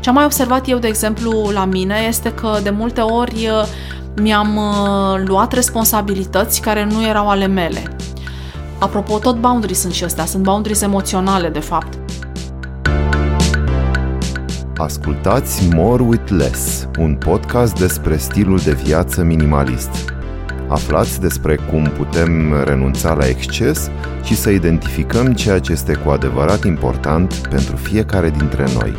Ce am mai observat eu, de exemplu, la mine este că de multe ori uh, mi-am uh, luat responsabilități care nu erau ale mele. Apropo, tot boundaries sunt și astea, sunt boundaries emoționale, de fapt. Ascultați More with Less, un podcast despre stilul de viață minimalist. Aflați despre cum putem renunța la exces și să identificăm ceea ce este cu adevărat important pentru fiecare dintre noi.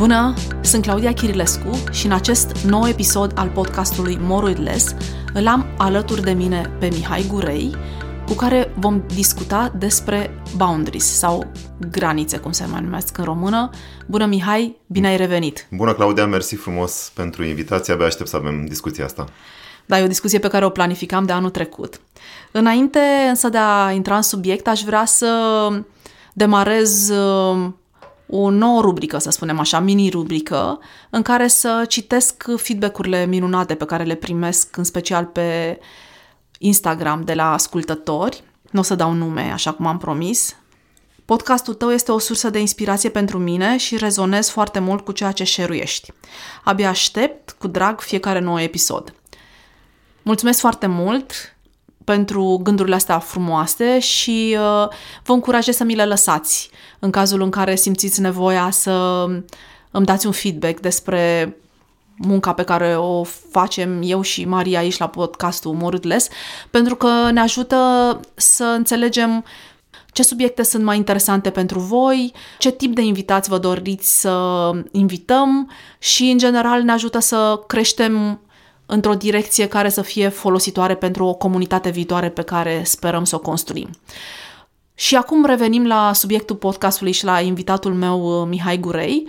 Bună, sunt Claudia Chirilescu și în acest nou episod al podcastului More with Less îl am alături de mine pe Mihai Gurei, cu care vom discuta despre boundaries sau granițe, cum se mai numesc în română. Bună, Mihai, bine ai revenit! Bună, Claudia, mersi frumos pentru invitația, abia aștept să avem discuția asta. Da, e o discuție pe care o planificam de anul trecut. Înainte însă de a intra în subiect, aș vrea să demarez uh, o nouă rubrică, să spunem așa, mini-rubrică, în care să citesc feedback-urile minunate pe care le primesc, în special pe Instagram de la ascultători. Nu o să dau nume, așa cum am promis. Podcastul tău este o sursă de inspirație pentru mine și rezonez foarte mult cu ceea ce share-uiești. Abia aștept cu drag fiecare nou episod. Mulțumesc foarte mult pentru gândurile astea frumoase și uh, vă încurajez să mi le lăsați în cazul în care simțiți nevoia să îmi dați un feedback despre munca pe care o facem eu și Maria aici la podcastul Morâdles, pentru că ne ajută să înțelegem ce subiecte sunt mai interesante pentru voi, ce tip de invitați vă doriți să invităm și, în general, ne ajută să creștem într-o direcție care să fie folositoare pentru o comunitate viitoare pe care sperăm să o construim. Și acum revenim la subiectul podcastului și la invitatul meu, Mihai Gurei.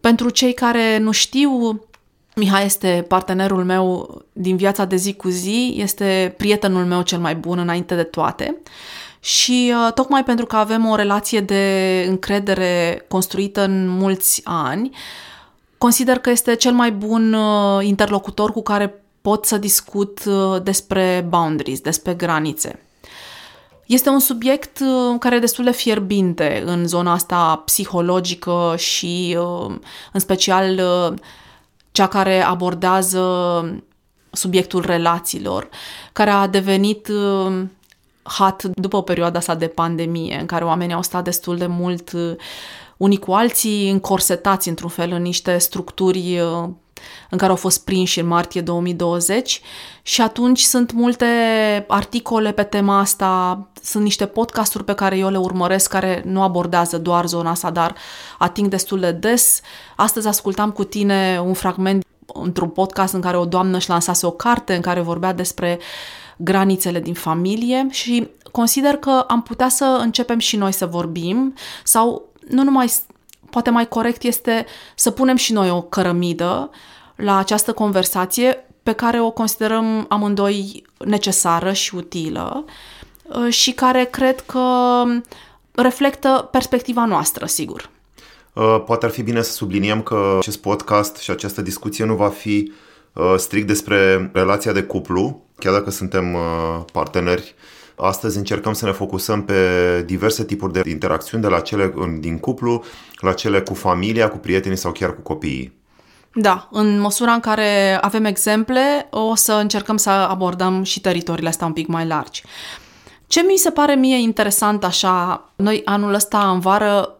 Pentru cei care nu știu, Mihai este partenerul meu din viața de zi cu zi, este prietenul meu cel mai bun înainte de toate. Și uh, tocmai pentru că avem o relație de încredere construită în mulți ani, consider că este cel mai bun uh, interlocutor cu care pot să discut uh, despre boundaries, despre granițe. Este un subiect uh, care e destul de fierbinte în zona asta psihologică și uh, în special uh, cea care abordează subiectul relațiilor, care a devenit hat după perioada asta de pandemie, în care oamenii au stat destul de mult unii cu alții încorsetați într-un fel în niște structuri în care au fost prinși în martie 2020 și atunci sunt multe articole pe tema asta, sunt niște podcasturi pe care eu le urmăresc care nu abordează doar zona asta, dar ating destul de des. Astăzi ascultam cu tine un fragment într-un podcast în care o doamnă își lansase o carte în care vorbea despre granițele din familie și consider că am putea să începem și noi să vorbim sau nu numai poate mai corect este să punem și noi o cărămidă la această conversație pe care o considerăm amândoi necesară și utilă uh, și care cred că reflectă perspectiva noastră, sigur. Uh, poate ar fi bine să subliniem că acest podcast și această discuție nu va fi uh, strict despre relația de cuplu, chiar dacă suntem parteneri Astăzi încercăm să ne focusăm pe diverse tipuri de interacțiuni, de la cele din cuplu, la cele cu familia, cu prietenii sau chiar cu copiii. Da, în măsura în care avem exemple, o să încercăm să abordăm și teritoriile astea un pic mai largi. Ce mi se pare mie interesant așa, noi anul ăsta în vară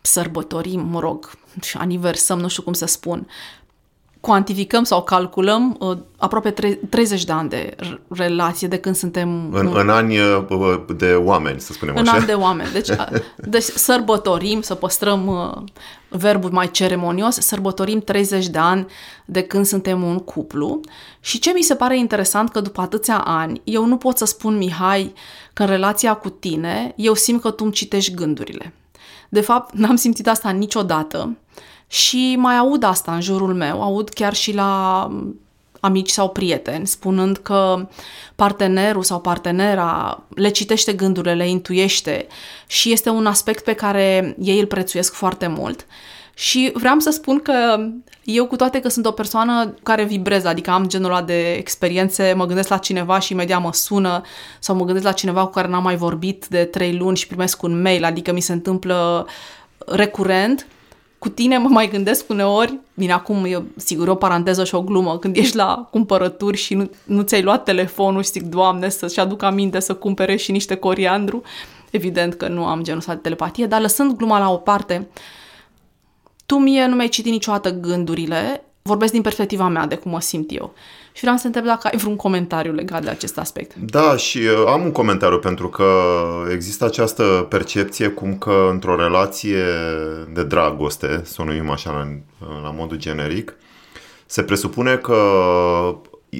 sărbătorim, mă rog, și aniversăm, nu știu cum să spun, cuantificăm sau calculăm uh, aproape 30 de ani de relație de când suntem... În, în ani uh, de oameni, să spunem în așa. În ani de oameni. Deci, deci sărbătorim, să păstrăm uh, verbul mai ceremonios, sărbătorim 30 de ani de când suntem un cuplu și ce mi se pare interesant că după atâția ani eu nu pot să spun, Mihai, că în relația cu tine eu simt că tu îmi citești gândurile. De fapt, n-am simțit asta niciodată și mai aud asta în jurul meu, aud chiar și la amici sau prieteni, spunând că partenerul sau partenera le citește gândurile, le intuiește și este un aspect pe care ei îl prețuiesc foarte mult. Și vreau să spun că eu, cu toate că sunt o persoană care vibrează, adică am genul ăla de experiențe, mă gândesc la cineva și imediat mă sună sau mă gândesc la cineva cu care n-am mai vorbit de trei luni și primesc un mail, adică mi se întâmplă recurent, cu tine mă mai gândesc uneori, bine acum e sigur o paranteză și o glumă, când ești la cumpărături și nu, nu ți-ai luat telefonul și zic, Doamne, să-și aduc aminte să cumpere și niște coriandru, evident că nu am genul ăsta de telepatie, dar lăsând gluma la o parte, tu mie nu mi-ai citit niciodată gândurile, vorbesc din perspectiva mea de cum mă simt eu. Și vreau să întreb dacă ai vreun comentariu legat de acest aspect. Da, și uh, am un comentariu pentru că există această percepție cum că într-o relație de dragoste, să o numim așa la, la modul generic, se presupune că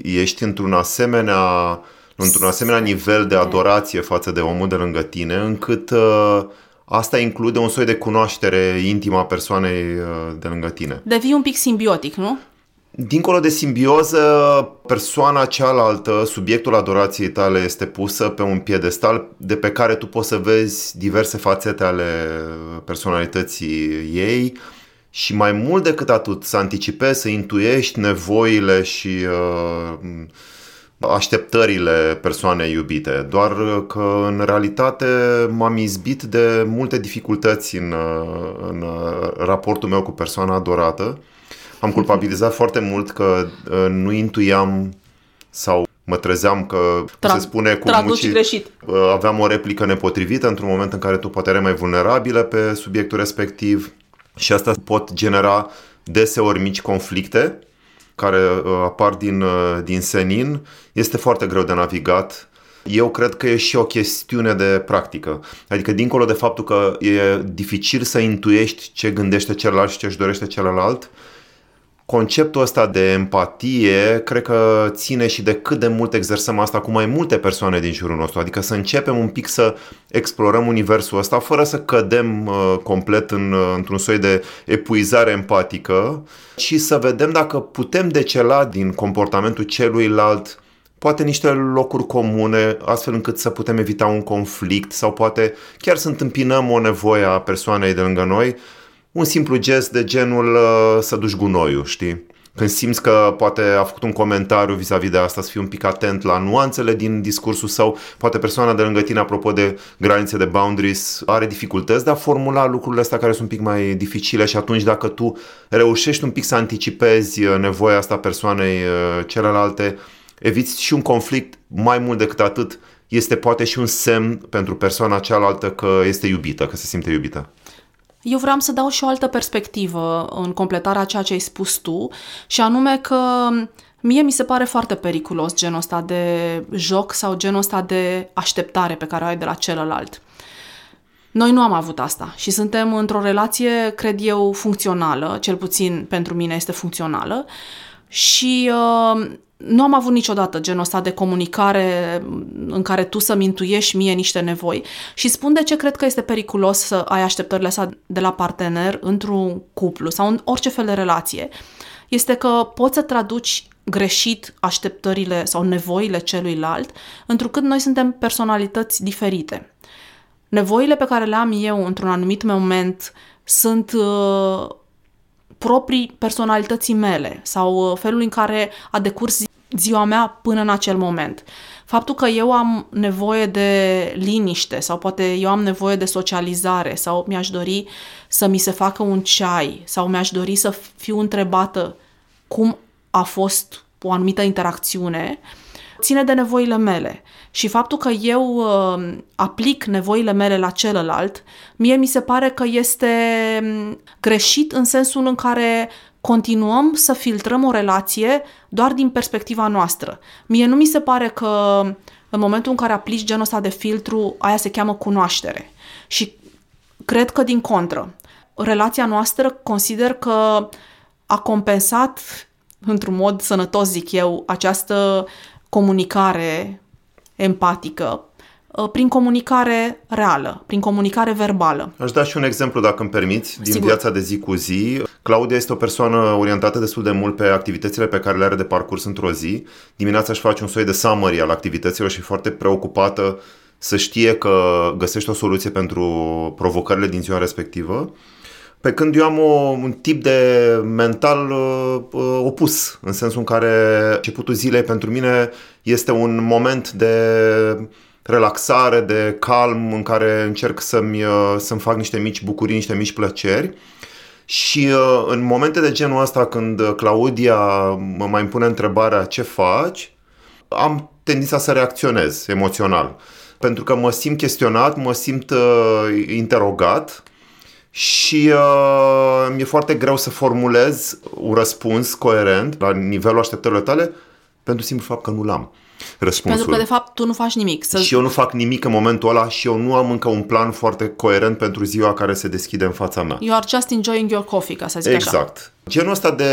ești într-un asemenea într-un asemenea nivel de adorație față de omul de lângă tine, încât uh, asta include un soi de cunoaștere intimă a persoanei uh, de lângă tine. Devii un pic simbiotic, nu? Dincolo de simbioză, persoana cealaltă, subiectul adorației tale este pusă pe un piedestal de pe care tu poți să vezi diverse fațete ale personalității ei și mai mult decât atât să anticipezi, să intuiești nevoile și uh, așteptările persoanei iubite, doar că în realitate m-am izbit de multe dificultăți în, în raportul meu cu persoana adorată. Am culpabilizat foarte mult că uh, nu intuiam sau mă trezeam că Tra- se spune cu muci, greșit. Uh, aveam o replică nepotrivită într-un moment în care tu poate erai mai vulnerabilă pe subiectul respectiv și asta pot genera deseori mici conflicte care uh, apar din, uh, din senin, este foarte greu de navigat. Eu cred că e și o chestiune de practică. Adică, dincolo de faptul că e dificil să intuiești ce gândește celălalt și ce își dorește celălalt, conceptul ăsta de empatie cred că ține și de cât de mult exersăm asta cu mai multe persoane din jurul nostru. Adică să începem un pic să explorăm universul ăsta fără să cădem uh, complet în, uh, într-un soi de epuizare empatică și să vedem dacă putem decela din comportamentul celuilalt poate niște locuri comune, astfel încât să putem evita un conflict sau poate chiar să întâmpinăm o nevoie a persoanei de lângă noi un simplu gest de genul uh, să duci gunoiul, știi? Când simți că poate a făcut un comentariu vis-a-vis de asta, să fii un pic atent la nuanțele din discursul sau poate persoana de lângă tine, apropo de granițe de boundaries, are dificultăți de a formula lucrurile astea care sunt un pic mai dificile și atunci dacă tu reușești un pic să anticipezi uh, nevoia asta persoanei uh, celelalte, eviți și un conflict mai mult decât atât, este poate și un semn pentru persoana cealaltă că este iubită, că se simte iubită. Eu vreau să dau și o altă perspectivă în completarea a ceea ce ai spus tu, și anume că mie mi se pare foarte periculos genul ăsta de joc sau genul ăsta de așteptare pe care o ai de la celălalt. Noi nu am avut asta și suntem într-o relație, cred eu, funcțională, cel puțin pentru mine este funcțională și uh, nu am avut niciodată genul ăsta de comunicare în care tu să-mi intuiești mie niște nevoi și spun de ce cred că este periculos să ai așteptările astea de la partener într-un cuplu sau în orice fel de relație. Este că poți să traduci greșit așteptările sau nevoile celuilalt, întrucât noi suntem personalități diferite. Nevoile pe care le am eu într-un anumit moment sunt uh, proprii personalității mele sau uh, felul în care a decurs ziua mea până în acel moment. Faptul că eu am nevoie de liniște sau poate eu am nevoie de socializare sau mi-aș dori să mi se facă un ceai sau mi-aș dori să fiu întrebată cum a fost o anumită interacțiune, ține de nevoile mele. Și faptul că eu uh, aplic nevoile mele la celălalt, mie mi se pare că este mm, greșit în sensul în care continuăm să filtrăm o relație doar din perspectiva noastră. Mie nu mi se pare că în momentul în care aplici genul ăsta de filtru, aia se cheamă cunoaștere. Și cred că din contră. Relația noastră consider că a compensat într-un mod sănătos, zic eu, această comunicare empatică Uh, prin comunicare reală, prin comunicare verbală. Aș da și un exemplu, dacă îmi permiți, din Sigur. viața de zi cu zi. Claudia este o persoană orientată destul de mult pe activitățile pe care le are de parcurs într-o zi. Dimineața își face un soi de summary al activităților și e foarte preocupată să știe că găsește o soluție pentru provocările din ziua respectivă. Pe când eu am o, un tip de mental uh, uh, opus, în sensul în care începutul zilei pentru mine este un moment de relaxare, de calm, în care încerc să-mi, uh, să-mi fac niște mici bucurii, niște mici plăceri. Și uh, în momente de genul ăsta, când Claudia mă mai pune întrebarea ce faci, am tendința să reacționez emoțional. Pentru că mă simt chestionat, mă simt uh, interogat și uh, mi-e foarte greu să formulez un răspuns coerent la nivelul așteptărilor tale pentru simplu fapt că nu l-am răspunsul. Pentru că, de fapt, tu nu faci nimic. Să... Și eu nu fac nimic în momentul ăla și eu nu am încă un plan foarte coerent pentru ziua care se deschide în fața mea. You are just enjoying your coffee, ca să zic exact. așa. Exact. Genul ăsta de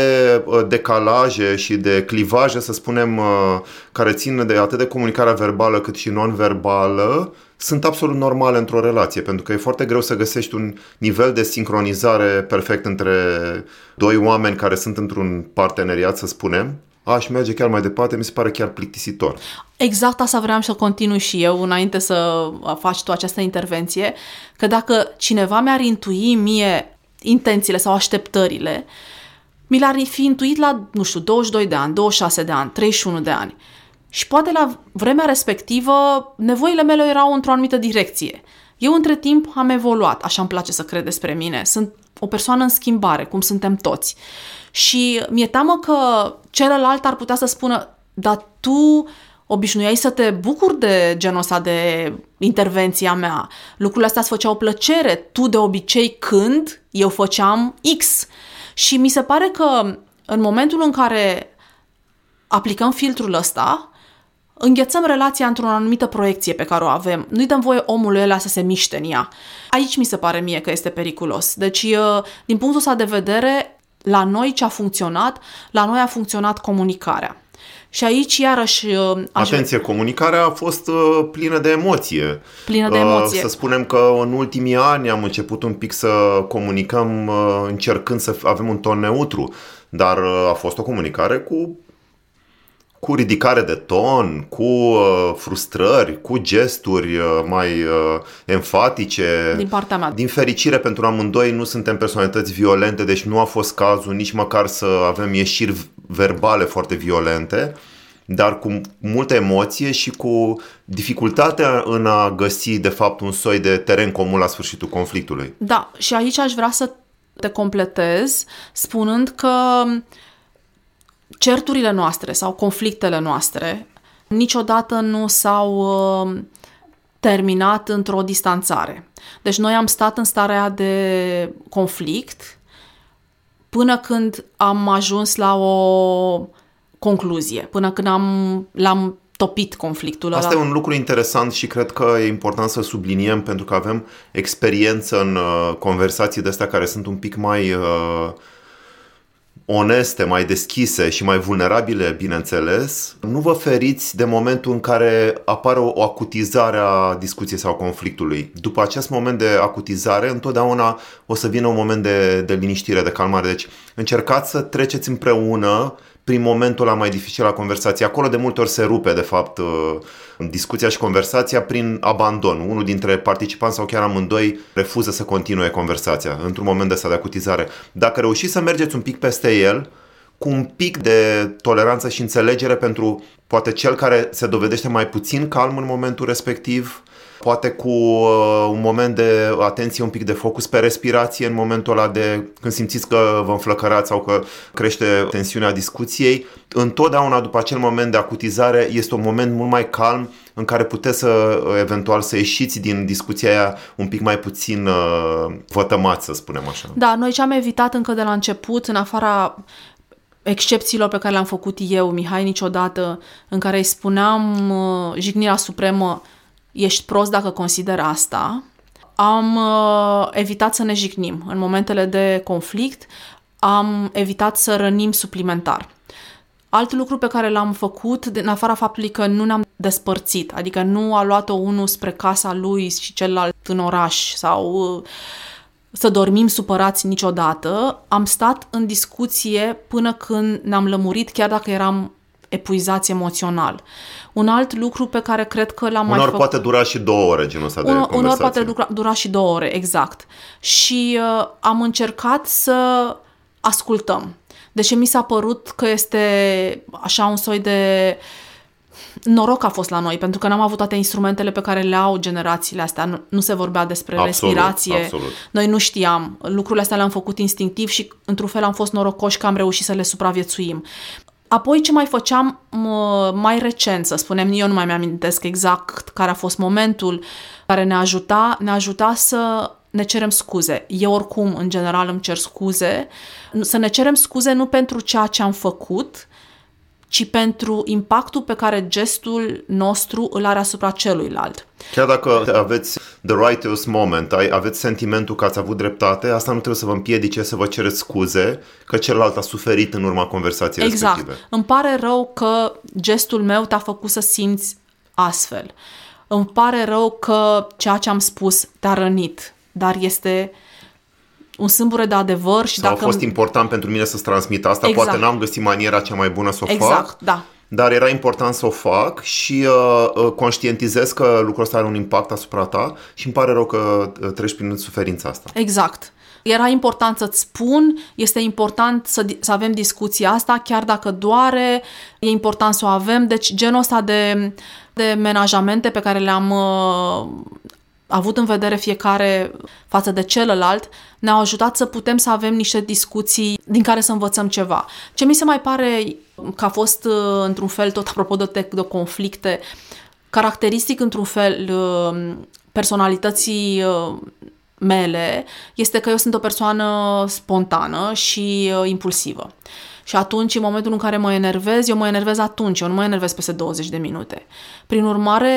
uh, decalaje și de clivaje, să spunem, uh, care țin de atât de comunicarea verbală cât și non-verbală, sunt absolut normale într-o relație, pentru că e foarte greu să găsești un nivel de sincronizare perfect între doi oameni care sunt într-un parteneriat, să spunem, aș merge chiar mai departe, mi se pare chiar plictisitor. Exact asta vreau să continui și eu înainte să faci tu această intervenție, că dacă cineva mi-ar intui mie intențiile sau așteptările, mi l-ar fi intuit la, nu știu, 22 de ani, 26 de ani, 31 de ani. Și poate la vremea respectivă nevoile mele erau într-o anumită direcție. Eu între timp am evoluat, așa îmi place să cred despre mine. Sunt o persoană în schimbare, cum suntem toți. Și mi-e teamă că celălalt ar putea să spună, dar tu obișnuiai să te bucuri de genul ăsta de intervenția mea. Lucrurile astea îți făceau plăcere. Tu de obicei când eu făceam X. Și mi se pare că în momentul în care aplicăm filtrul ăsta, înghețăm relația într-o anumită proiecție pe care o avem. Nu-i dăm voie omului ăla să se miște în ea. Aici mi se pare mie că este periculos. Deci, din punctul ăsta de vedere, la noi ce a funcționat? La noi a funcționat comunicarea. Și aici, iarăși... Uh, aș... Atenție, comunicarea a fost uh, plină de emoție. Plină de emoție. Uh, să spunem că în ultimii ani am început un pic să comunicăm uh, încercând să avem un ton neutru, dar uh, a fost o comunicare cu cu ridicare de ton, cu uh, frustrări, cu gesturi uh, mai uh, enfatice. Din partea mea. Din fericire pentru amândoi nu suntem personalități violente, deci nu a fost cazul nici măcar să avem ieșiri verbale foarte violente, dar cu multă emoție și cu dificultatea în a găsi de fapt un soi de teren comun la sfârșitul conflictului. Da, și aici aș vrea să te completez spunând că uh, certurile noastre sau conflictele noastre niciodată nu s-au uh, terminat într-o distanțare. Deci noi am stat în starea de conflict până când am ajuns la o concluzie, până când am, l-am topit conflictul ăla. Asta e un lucru interesant și cred că e important să subliniem pentru că avem experiență în uh, conversații de astea care sunt un pic mai uh, oneste, mai deschise și mai vulnerabile, bineînțeles, nu vă feriți de momentul în care apare o acutizare a discuției sau conflictului. După acest moment de acutizare, întotdeauna o să vină un moment de, de liniștire, de calmare. Deci încercați să treceți împreună prin momentul ăla mai dificil al conversației. Acolo de multe ori se rupe, de fapt, uh, discuția și conversația prin abandon. Unul dintre participanți sau chiar amândoi refuză să continue conversația într-un moment de ăsta de acutizare. Dacă reușiți să mergeți un pic peste el, cu un pic de toleranță și înțelegere pentru poate cel care se dovedește mai puțin calm în momentul respectiv, poate cu uh, un moment de atenție, un pic de focus pe respirație în momentul ăla de când simțiți că vă înflăcărați sau că crește tensiunea discuției. Întotdeauna după acel moment de acutizare este un moment mult mai calm în care puteți să eventual să ieșiți din discuția aia un pic mai puțin uh, vătămați, să spunem așa. Da, noi ce am evitat încă de la început, în afara excepțiilor pe care le-am făcut eu, Mihai, niciodată, în care îi spuneam uh, jignirea supremă, ești prost dacă consider asta. Am uh, evitat să ne jignim în momentele de conflict, am evitat să rănim suplimentar. Alt lucru pe care l-am făcut, în afara faptului că nu ne-am despărțit, adică nu a luat-o unul spre casa lui și celălalt în oraș sau uh, să dormim supărați niciodată, am stat în discuție până când ne-am lămurit, chiar dacă eram epuizați emoțional. Un alt lucru pe care cred că l-am mai Unor făcut... poate dura și două ore genul ăsta de Unor, unor conversație. poate dura, dura și două ore, exact. Și uh, am încercat să ascultăm. Deci mi s-a părut că este așa un soi de noroc a fost la noi, pentru că n-am avut toate instrumentele pe care le au generațiile astea. Nu, nu se vorbea despre Absolut, respirație. absolut. Noi nu știam. Lucrurile astea le-am făcut instinctiv și într-un fel am fost norocoși că am reușit să le supraviețuim. Apoi ce mai făceam mă, mai recent, să spunem, eu nu mai mi-amintesc exact care a fost momentul care ne ajuta, ne ajuta să ne cerem scuze. Eu oricum, în general, îmi cer scuze. Să ne cerem scuze nu pentru ceea ce am făcut, ci pentru impactul pe care gestul nostru îl are asupra celuilalt. Chiar dacă aveți the righteous moment, ai, aveți sentimentul că ați avut dreptate, asta nu trebuie să vă împiedice să vă cereți scuze că celălalt a suferit în urma conversației Exact. respective. Îmi pare rău că gestul meu te-a făcut să simți astfel. Îmi pare rău că ceea ce am spus te-a rănit, dar este un sâmbure de adevăr și Sau dacă... a fost important pentru mine să-ți transmit asta, Exact. poate n-am găsit maniera cea mai bună să o Exact, fac, da. dar era important să o fac și uh, uh, conștientizez că lucrul ăsta are un impact asupra ta și îmi pare rău că uh, treci prin suferința asta. Exact. Era important să-ți spun, este important să, di- să avem discuția asta, chiar dacă doare, e important să o avem. Deci genul ăsta de, de menajamente pe care le-am uh, avut în vedere fiecare față de celălalt, ne-au ajutat să putem să avem niște discuții din care să învățăm ceva. Ce mi se mai pare că a fost uh, într-un fel, tot apropo de, de, de conflicte, caracteristic într-un fel uh, personalității uh, mele este că eu sunt o persoană spontană și uh, impulsivă. Și atunci, în momentul în care mă enervez, eu mă enervez atunci, eu nu mă enervez peste 20 de minute. Prin urmare,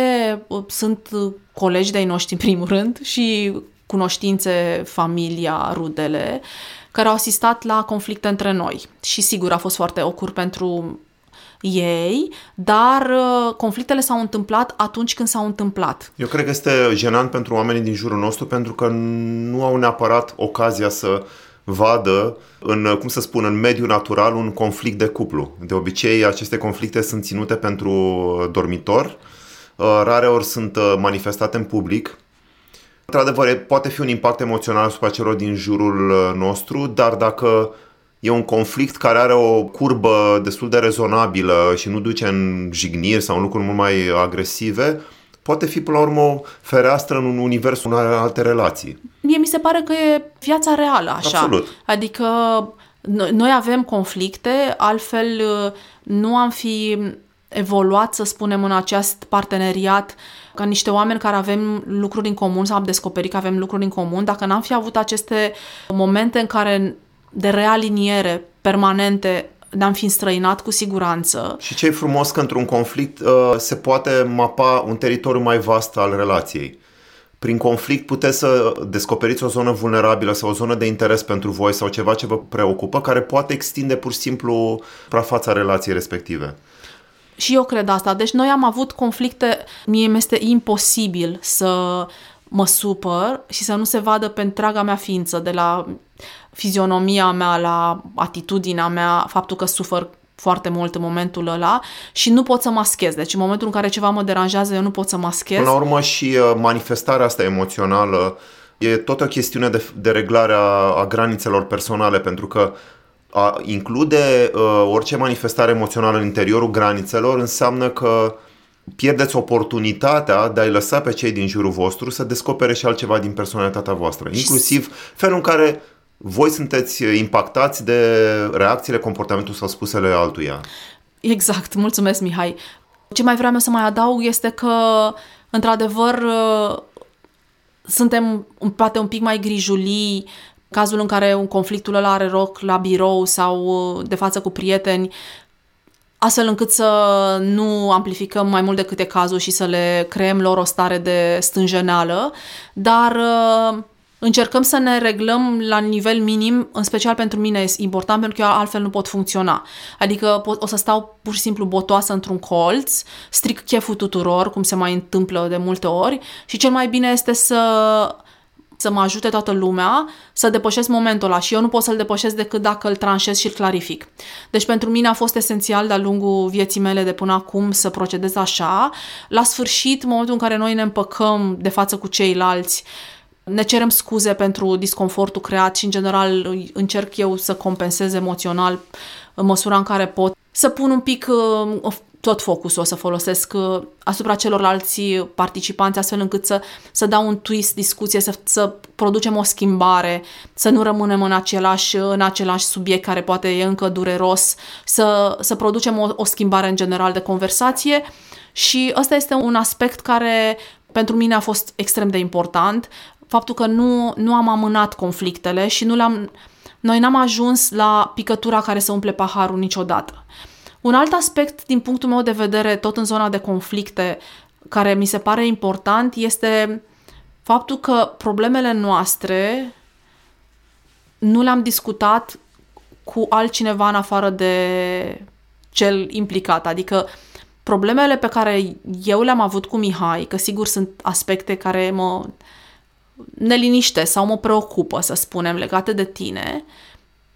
uh, sunt uh, colegi de-ai noștri, în primul rând, și cunoștințe, familia, rudele, care au asistat la conflicte între noi. Și sigur, a fost foarte ocur pentru ei, dar uh, conflictele s-au întâmplat atunci când s-au întâmplat. Eu cred că este jenant pentru oamenii din jurul nostru pentru că nu au neapărat ocazia să vadă în, cum să spun, în mediul natural un conflict de cuplu. De obicei, aceste conflicte sunt ținute pentru dormitor, uh, rare ori sunt uh, manifestate în public. Într-adevăr, poate fi un impact emoțional asupra celor din jurul uh, nostru, dar dacă e un conflict care are o curbă destul de rezonabilă și nu duce în jigniri sau în lucruri mult mai agresive, poate fi până la urmă o fereastră în un univers în alte relații. Mie mi se pare că e viața reală așa. Absolut. Adică noi, noi avem conflicte, altfel uh, nu am fi evoluat, să spunem, în acest parteneriat ca niște oameni care avem lucruri în comun sau am descoperit că avem lucruri în comun, dacă n-am fi avut aceste momente în care de realiniere permanente ne-am fi înstrăinat cu siguranță. Și ce e frumos că într-un conflict uh, se poate mapa un teritoriu mai vast al relației. Prin conflict puteți să descoperiți o zonă vulnerabilă sau o zonă de interes pentru voi sau ceva ce vă preocupă, care poate extinde pur și simplu suprafața relației respective. Și eu cred asta. Deci noi am avut conflicte, mie mi este imposibil să mă supăr și să nu se vadă pe întreaga mea ființă, de la fizionomia mea, la atitudinea mea, faptul că sufăr foarte mult în momentul ăla și nu pot să maschez. Deci în momentul în care ceva mă deranjează, eu nu pot să maschez. Până la urmă și uh, manifestarea asta emoțională e tot o chestiune de, de reglare a, a granițelor personale, pentru că a include uh, orice manifestare emoțională în interiorul granițelor înseamnă că pierdeți oportunitatea de a-i lăsa pe cei din jurul vostru să descopere și altceva din personalitatea voastră, inclusiv felul în care voi sunteți impactați de reacțiile, comportamentul sau spusele altuia. Exact, mulțumesc Mihai. Ce mai vreau eu să mai adaug este că, într-adevăr, suntem poate un pic mai grijulii cazul în care un conflictul ăla are loc la birou sau de față cu prieteni, astfel încât să nu amplificăm mai mult decât e cazul și să le creăm lor o stare de stânjeneală, dar încercăm să ne reglăm la nivel minim, în special pentru mine e important pentru că eu altfel nu pot funcționa. Adică pot, o să stau pur și simplu botoasă într-un colț, stric cheful tuturor, cum se mai întâmplă de multe ori și cel mai bine este să să mă ajute toată lumea să depășesc momentul ăla și eu nu pot să-l depășesc decât dacă îl tranșez și îl clarific. Deci pentru mine a fost esențial de-a lungul vieții mele de până acum să procedez așa. La sfârșit, în momentul în care noi ne împăcăm de față cu ceilalți, ne cerem scuze pentru disconfortul creat și, în general, încerc eu să compensez emoțional în măsura în care pot. Să pun un pic uh, tot focusul o să folosesc uh, asupra celorlalți participanți, astfel încât să, să dau un twist discuție, să, să producem o schimbare, să nu rămânem în același, în același subiect care poate e încă dureros, să, să producem o, o schimbare în general de conversație și ăsta este un aspect care pentru mine a fost extrem de important, faptul că nu, nu am amânat conflictele și nu le-am, noi n-am ajuns la picătura care să umple paharul niciodată. Un alt aspect, din punctul meu de vedere, tot în zona de conflicte, care mi se pare important, este faptul că problemele noastre nu le-am discutat cu altcineva în afară de cel implicat. Adică problemele pe care eu le-am avut cu Mihai, că sigur sunt aspecte care mă neliniște sau mă preocupă, să spunem, legate de tine,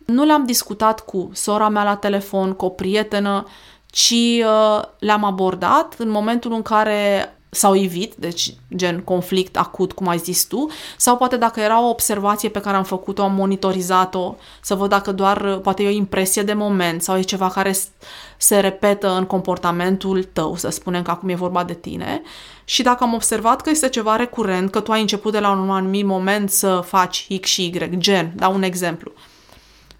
nu le-am discutat cu sora mea la telefon, cu o prietenă, ci uh, le-am abordat în momentul în care s-au evit, deci gen conflict acut, cum ai zis tu, sau poate dacă era o observație pe care am făcut-o, am monitorizat-o, să văd dacă doar uh, poate e o impresie de moment sau e ceva care se repetă în comportamentul tău, să spunem că acum e vorba de tine. Și dacă am observat că este ceva recurent, că tu ai început de la un anumit moment să faci X și Y, gen, dau un exemplu.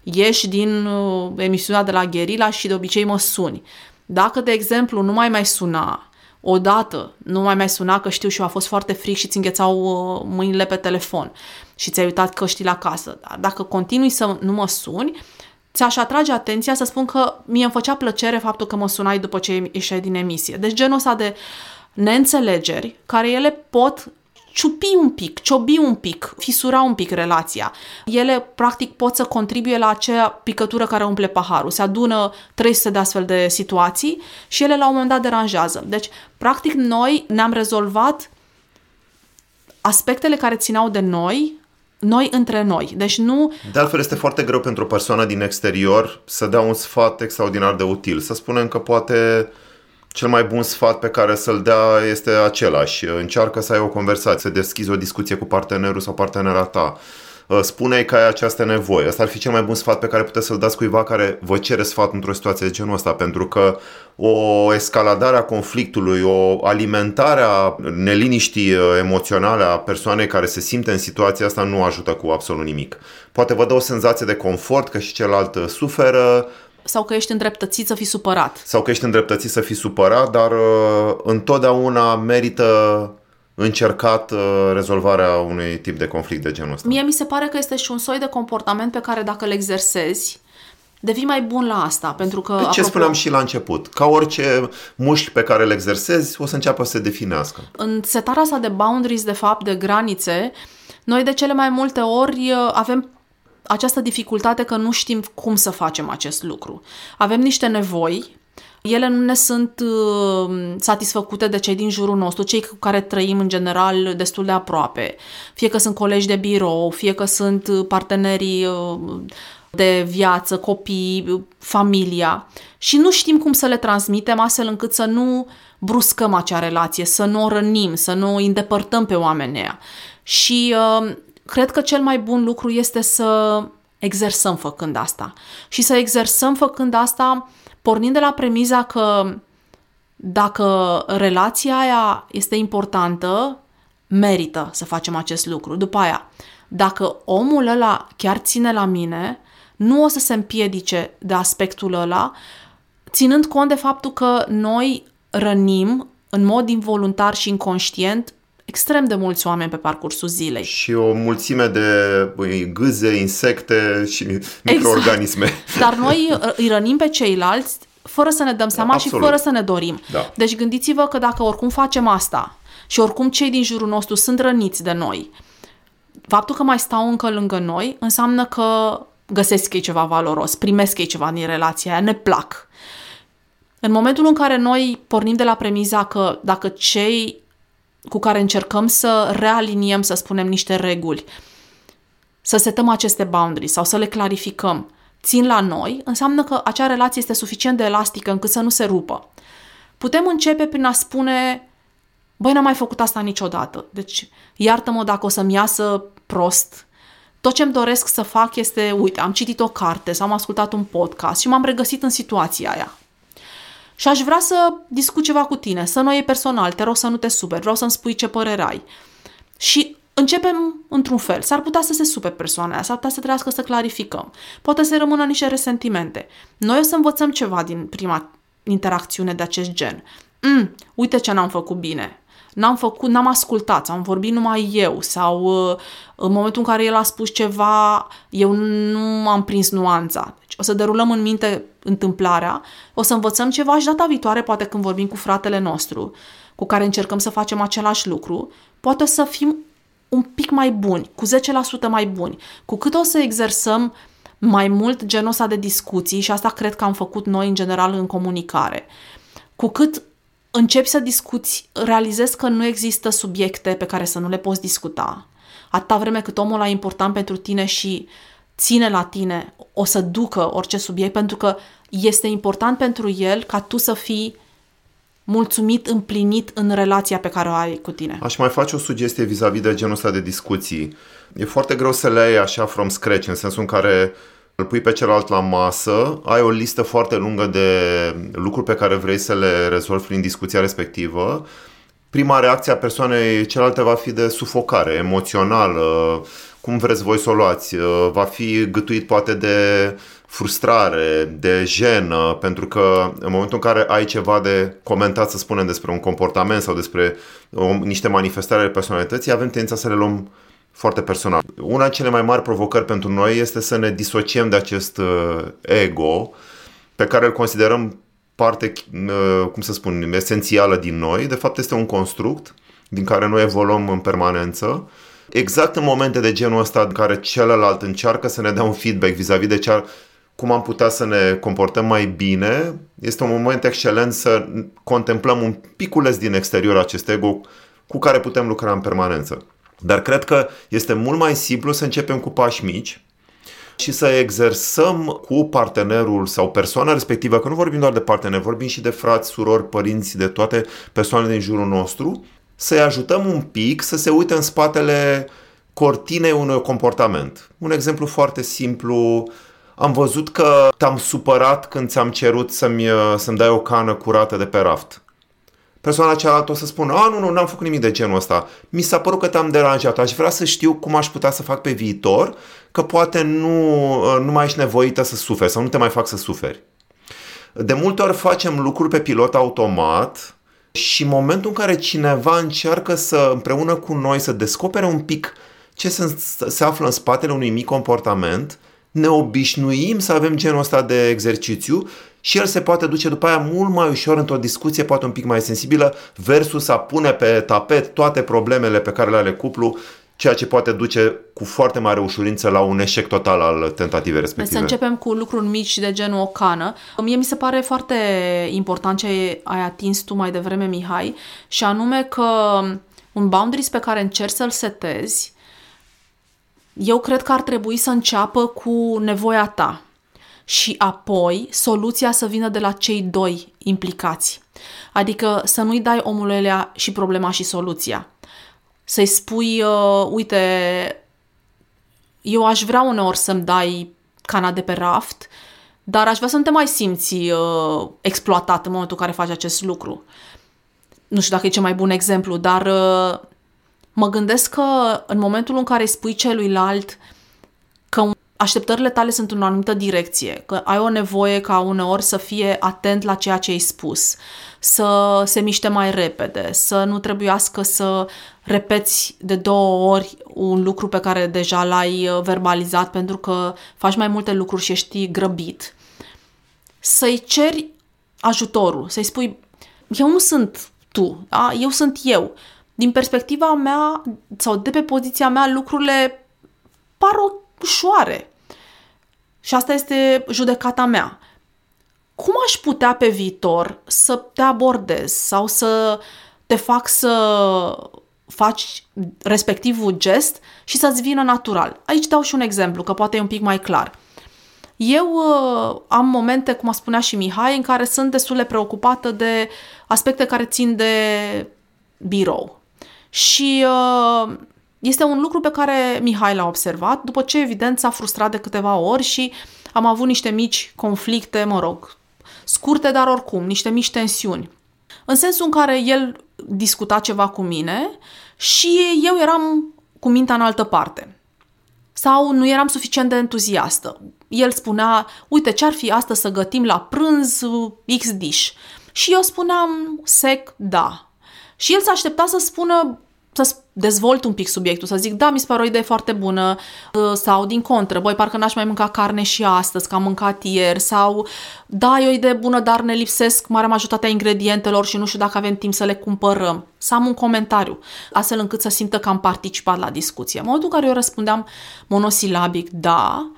Ieși din uh, emisiunea de la Gherila și de obicei mă suni. Dacă, de exemplu, nu mai mai suna, odată nu mai mai suna că știu și eu a fost foarte fric și ți înghețau uh, mâinile pe telefon și ți-ai uitat căștile acasă. Dar dacă continui să nu mă suni, ți-aș atrage atenția să spun că mie îmi făcea plăcere faptul că mă sunai după ce ieșeai din emisie. Deci genul ăsta de neînțelegeri care ele pot ciupi un pic, ciobi un pic, fisura un pic relația. Ele, practic, pot să contribuie la acea picătură care umple paharul. Se adună 300 de astfel de situații și ele, la un moment dat, deranjează. Deci, practic, noi ne-am rezolvat aspectele care țineau de noi, noi între noi. Deci nu... De altfel este foarte greu pentru o persoană din exterior să dea un sfat extraordinar de util. Să spunem că poate cel mai bun sfat pe care să-l dea este același. Încearcă să ai o conversație, să deschizi o discuție cu partenerul sau partenera ta. Uh, spune-i că ai această nevoie. Asta ar fi cel mai bun sfat pe care puteți să-l dați cuiva care vă cere sfat într-o situație de genul ăsta, pentru că o escaladare a conflictului, o alimentare a neliniștii uh, emoționale a persoanei care se simte în situația asta nu ajută cu absolut nimic. Poate vă dă o senzație de confort că și celălalt uh, suferă, sau că ești îndreptățit să fii supărat. Sau că ești îndreptățit să fii supărat, dar uh, întotdeauna merită încercat uh, rezolvarea unui tip de conflict de genul ăsta. Mie mi se pare că este și un soi de comportament pe care dacă îl exersezi, devii mai bun la asta, pentru că... Pe ce apropo, spuneam și la început, ca orice mușchi pe care îl exersezi, o să înceapă să se definească. În setarea asta de boundaries, de fapt, de granițe, noi de cele mai multe ori uh, avem această dificultate că nu știm cum să facem acest lucru. Avem niște nevoi, ele nu ne sunt uh, satisfăcute de cei din jurul nostru, cei cu care trăim în general destul de aproape. Fie că sunt colegi de birou, fie că sunt partenerii uh, de viață, copii, familia și nu știm cum să le transmitem astfel încât să nu bruscăm acea relație, să nu o rănim, să nu îi îndepărtăm pe oamenii Și uh, cred că cel mai bun lucru este să exersăm făcând asta. Și să exersăm făcând asta pornind de la premiza că dacă relația aia este importantă, merită să facem acest lucru. După aia, dacă omul ăla chiar ține la mine, nu o să se împiedice de aspectul ăla, ținând cont de faptul că noi rănim în mod involuntar și inconștient extrem de mulți oameni pe parcursul zilei. Și o mulțime de gâze, insecte și exact. microorganisme. Dar noi uh, îi rănim pe ceilalți fără să ne dăm seama Absolut. și fără să ne dorim. Da. Deci gândiți-vă că dacă oricum facem asta și oricum cei din jurul nostru sunt răniți de noi, faptul că mai stau încă lângă noi înseamnă că găsesc ei ceva valoros, primesc ei ceva din relația aia, ne plac. În momentul în care noi pornim de la premiza că dacă cei cu care încercăm să realiniem, să spunem, niște reguli, să setăm aceste boundaries sau să le clarificăm, țin la noi, înseamnă că acea relație este suficient de elastică încât să nu se rupă. Putem începe prin a spune, băi, n-am mai făcut asta niciodată, deci iartă-mă dacă o să-mi iasă prost. Tot ce-mi doresc să fac este, uite, am citit o carte sau am ascultat un podcast și m-am regăsit în situația aia. Și aș vrea să discut ceva cu tine, să nu e personal, te rog să nu te super, vreau să-mi spui ce părere ai. Și începem într-un fel. S-ar putea să se super persoana aia, s-ar putea să trească să clarificăm. Poate să rămână niște resentimente. Noi o să învățăm ceva din prima interacțiune de acest gen. Mm, uite ce n-am făcut bine. N-am făcut, n-am ascultat, am vorbit numai eu sau uh, în momentul în care el a spus ceva, eu nu am prins nuanța. Deci o să derulăm în minte întâmplarea, o să învățăm ceva și data viitoare, poate când vorbim cu fratele nostru, cu care încercăm să facem același lucru, poate să fim un pic mai buni, cu 10% mai buni. Cu cât o să exersăm mai mult genul ăsta de discuții, și asta cred că am făcut noi în general în comunicare, cu cât începi să discuți, realizezi că nu există subiecte pe care să nu le poți discuta. Atâta vreme cât omul ăla e important pentru tine și ține la tine, o să ducă orice subiect, pentru că este important pentru el ca tu să fii mulțumit, împlinit în relația pe care o ai cu tine. Aș mai face o sugestie vis-a-vis de genul ăsta de discuții. E foarte greu să le ai așa from scratch, în sensul în care îl pui pe celălalt la masă, ai o listă foarte lungă de lucruri pe care vrei să le rezolvi prin discuția respectivă. Prima reacție a persoanei celelalte va fi de sufocare emoțională, cum vreți voi să o luați, va fi gătuit poate de frustrare, de jenă, pentru că în momentul în care ai ceva de comentat, să spunem, despre un comportament sau despre o, niște manifestare ale personalității, avem tendința să le luăm foarte personal. Una din cele mai mari provocări pentru noi este să ne disociem de acest uh, ego pe care îl considerăm parte, uh, cum să spun, esențială din noi. De fapt, este un construct din care noi evoluăm în permanență. Exact în momente de genul ăsta în care celălalt încearcă să ne dea un feedback vis-a-vis de cea, cum am putea să ne comportăm mai bine, este un moment excelent să contemplăm un piculeț din exterior acest ego cu care putem lucra în permanență. Dar cred că este mult mai simplu să începem cu pași mici și să exersăm cu partenerul sau persoana respectivă, că nu vorbim doar de partener, vorbim și de frați, surori, părinți, de toate persoanele din jurul nostru, să-i ajutăm un pic să se uite în spatele cortinei unui comportament. Un exemplu foarte simplu, am văzut că te-am supărat când ți-am cerut să-mi, să-mi dai o cană curată de pe raft persoana cealaltă o să spună, a, nu, nu, n-am făcut nimic de genul ăsta. Mi s-a părut că te-am deranjat. Aș vrea să știu cum aș putea să fac pe viitor, că poate nu, nu mai ești nevoită să suferi sau nu te mai fac să suferi. De multe ori facem lucruri pe pilot automat și în momentul în care cineva încearcă să împreună cu noi să descopere un pic ce se, se află în spatele unui mic comportament, ne obișnuim să avem genul ăsta de exercițiu și el se poate duce după aia mult mai ușor într-o discuție, poate un pic mai sensibilă, versus a pune pe tapet toate problemele pe care le are cuplu, ceea ce poate duce cu foarte mare ușurință la un eșec total al tentativei respective. Să începem cu lucruri mici de genul o cană. Mie mi se pare foarte important ce ai atins tu mai devreme, Mihai, și anume că un boundaries pe care încerci să-l setezi, eu cred că ar trebui să înceapă cu nevoia ta și apoi soluția să vină de la cei doi implicați. Adică să nu-i dai omului alea și problema și soluția. Să-i spui, uh, uite, eu aș vrea uneori să-mi dai cana de pe raft, dar aș vrea să nu te mai simți uh, exploatat în momentul în care faci acest lucru. Nu știu dacă e cel mai bun exemplu, dar uh, mă gândesc că în momentul în care îi spui celuilalt că un așteptările tale sunt în o anumită direcție, că ai o nevoie ca uneori să fie atent la ceea ce ai spus, să se miște mai repede, să nu trebuiască să repeți de două ori un lucru pe care deja l-ai uh, verbalizat pentru că faci mai multe lucruri și ești grăbit. Să-i ceri ajutorul, să-i spui, eu nu sunt tu, da? eu sunt eu. Din perspectiva mea sau de pe poziția mea, lucrurile par ușoare. Și asta este judecata mea. Cum aș putea pe viitor să te abordez sau să te fac să faci respectivul gest și să-ți vină natural. Aici dau și un exemplu, că poate e un pic mai clar. Eu uh, am momente, cum a spunea și Mihai, în care sunt destul de preocupată de aspecte care țin de birou. Și uh, este un lucru pe care Mihai l-a observat, după ce evident s-a frustrat de câteva ori și am avut niște mici conflicte, mă rog, scurte, dar oricum, niște mici tensiuni. În sensul în care el discuta ceva cu mine și eu eram cu mintea în altă parte. Sau nu eram suficient de entuziastă. El spunea, uite, ce-ar fi asta să gătim la prânz X dish? Și eu spuneam sec, da. Și el s-a așteptat să spună, să dezvolt un pic subiectul, să zic, da, mi se pare o idee foarte bună, uh, sau din contră, băi, parcă n-aș mai mânca carne și astăzi, că am mâncat ieri, sau da, e o idee bună, dar ne lipsesc marea majoritatea ingredientelor și nu știu dacă avem timp să le cumpărăm. Să am un comentariu, astfel încât să simtă că am participat la discuție. În momentul în care eu răspundeam monosilabic, da,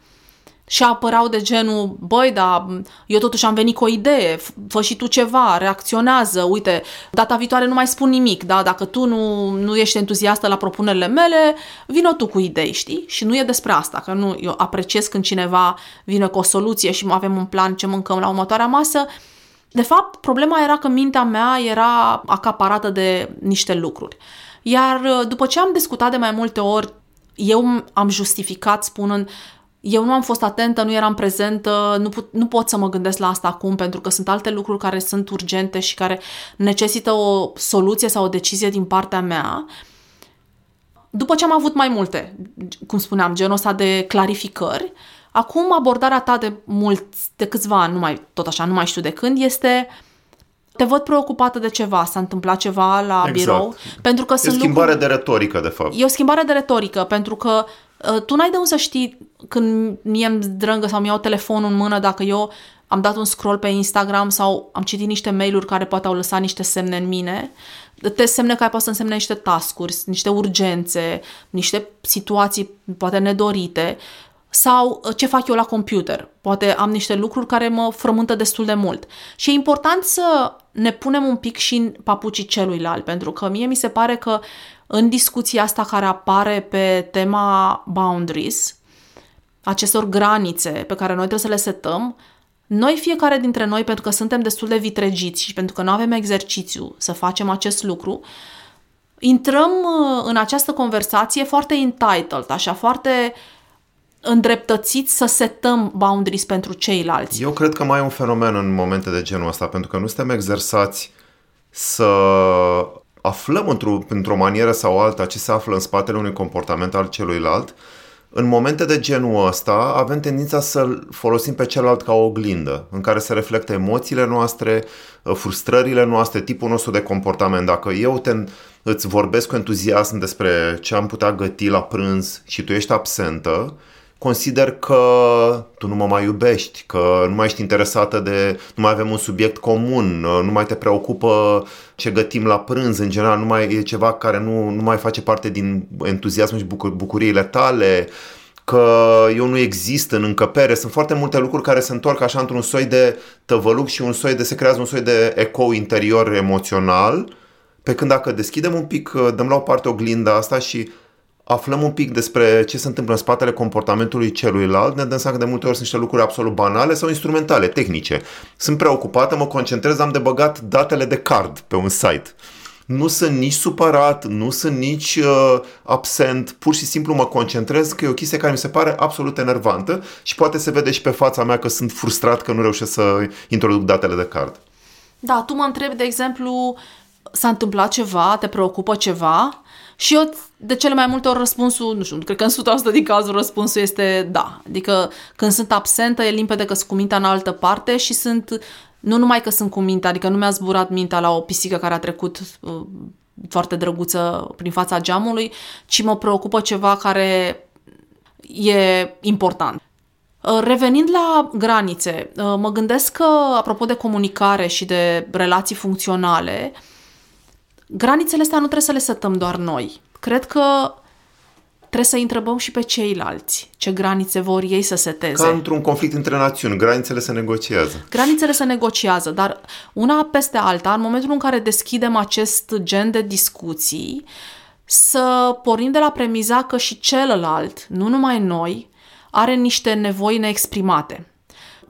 și apăreau de genul, băi, dar eu totuși am venit cu o idee, fă și tu ceva, reacționează, uite, data viitoare nu mai spun nimic, da? dacă tu nu, nu ești entuziastă la propunerile mele, vină tu cu idei, știi? Și nu e despre asta, că nu, eu apreciez când cineva vine cu o soluție și avem un plan ce mâncăm la următoarea masă, de fapt, problema era că mintea mea era acaparată de niște lucruri. Iar după ce am discutat de mai multe ori, eu am justificat spunând, eu nu am fost atentă, nu eram prezentă, nu, put, nu pot să mă gândesc la asta acum pentru că sunt alte lucruri care sunt urgente și care necesită o soluție sau o decizie din partea mea. După ce am avut mai multe, cum spuneam, genul ăsta de clarificări, acum abordarea ta de mult, de câțiva ani, nu mai, tot așa, nu mai știu de când, este te văd preocupată de ceva, s-a întâmplat ceva la exact. birou. Pentru că e sunt o schimbare lucruri... de retorică, de fapt. E o schimbare de retorică, pentru că uh, tu n-ai de unde să știi când mie îmi zdrângă sau mi iau telefonul în mână dacă eu am dat un scroll pe Instagram sau am citit niște mail-uri care poate au lăsat niște semne în mine, te semne care poate să însemne niște tascuri, niște urgențe, niște situații poate nedorite sau uh, ce fac eu la computer. Poate am niște lucruri care mă frământă destul de mult. Și e important să ne punem un pic și în papucii celuilalt, pentru că mie mi se pare că în discuția asta care apare pe tema boundaries, acestor granițe pe care noi trebuie să le setăm, noi fiecare dintre noi, pentru că suntem destul de vitregiți și pentru că nu avem exercițiu să facem acest lucru, intrăm uh, în această conversație foarte entitled, așa, foarte îndreptățiți să setăm boundaries pentru ceilalți. Eu cred că mai e un fenomen în momente de genul ăsta, pentru că nu suntem exersați să aflăm într-o, într-o manieră sau alta ce se află în spatele unui comportament al celuilalt în momente de genul ăsta avem tendința să-l folosim pe celălalt ca o oglindă în care se reflectă emoțiile noastre, uh, frustrările noastre, tipul nostru de comportament. Dacă eu te, îți vorbesc cu entuziasm despre ce am putea găti la prânz și tu ești absentă, consider că tu nu mă mai iubești, că nu mai ești interesată de, nu mai avem un subiect comun, nu mai te preocupă ce gătim la prânz, în general nu mai e ceva care nu, nu mai face parte din entuziasmul și bucur, bucuriile tale, că eu nu exist în încăpere. Sunt foarte multe lucruri care se întorc așa într-un soi de tăvăluc și un soi de, se creează un soi de ecou interior emoțional, pe când dacă deschidem un pic, dăm la o parte oglinda asta și aflăm un pic despre ce se întâmplă în spatele comportamentului celuilalt, ne dăm seama că de multe ori sunt niște lucruri absolut banale sau instrumentale, tehnice. Sunt preocupată, mă concentrez, am de băgat datele de card pe un site. Nu sunt nici supărat, nu sunt nici uh, absent, pur și simplu mă concentrez că e o chestie care mi se pare absolut enervantă și poate se vede și pe fața mea că sunt frustrat că nu reușesc să introduc datele de card. Da, tu mă întrebi, de exemplu, s-a întâmplat ceva, te preocupă ceva și eu, de cele mai multe ori, răspunsul, nu știu, cred că în 100% din cazul răspunsul este da. Adică când sunt absentă, e limpede că sunt cu mintea în altă parte și sunt, nu numai că sunt cu mintea, adică nu mi-a zburat mintea la o pisică care a trecut uh, foarte drăguță prin fața geamului, ci mă preocupă ceva care e important. Uh, revenind la granițe, uh, mă gândesc că, apropo de comunicare și de relații funcționale, granițele astea nu trebuie să le setăm doar noi. Cred că trebuie să întrebăm și pe ceilalți ce granițe vor ei să seteze. Ca într-un conflict între națiuni, granițele se negociază. Granițele se negociază, dar una peste alta, în momentul în care deschidem acest gen de discuții, să pornim de la premiza că și celălalt, nu numai noi, are niște nevoi neexprimate.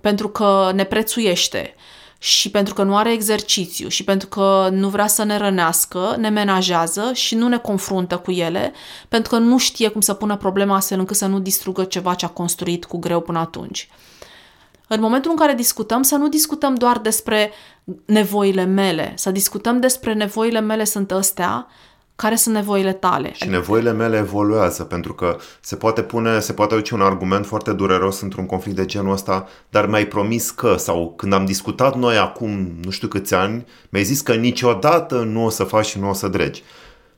Pentru că ne prețuiește, și pentru că nu are exercițiu și pentru că nu vrea să ne rănească, ne menajează și nu ne confruntă cu ele, pentru că nu știe cum să pună problema astfel încât să nu distrugă ceva ce a construit cu greu până atunci. În momentul în care discutăm, să nu discutăm doar despre nevoile mele, să discutăm despre nevoile mele sunt astea care sunt nevoile tale. Și nevoile mele evoluează, pentru că se poate pune, se poate duce un argument foarte dureros într-un conflict de genul ăsta, dar mi-ai promis că, sau când am discutat noi acum nu știu câți ani, mi-ai zis că niciodată nu o să faci și nu o să dregi.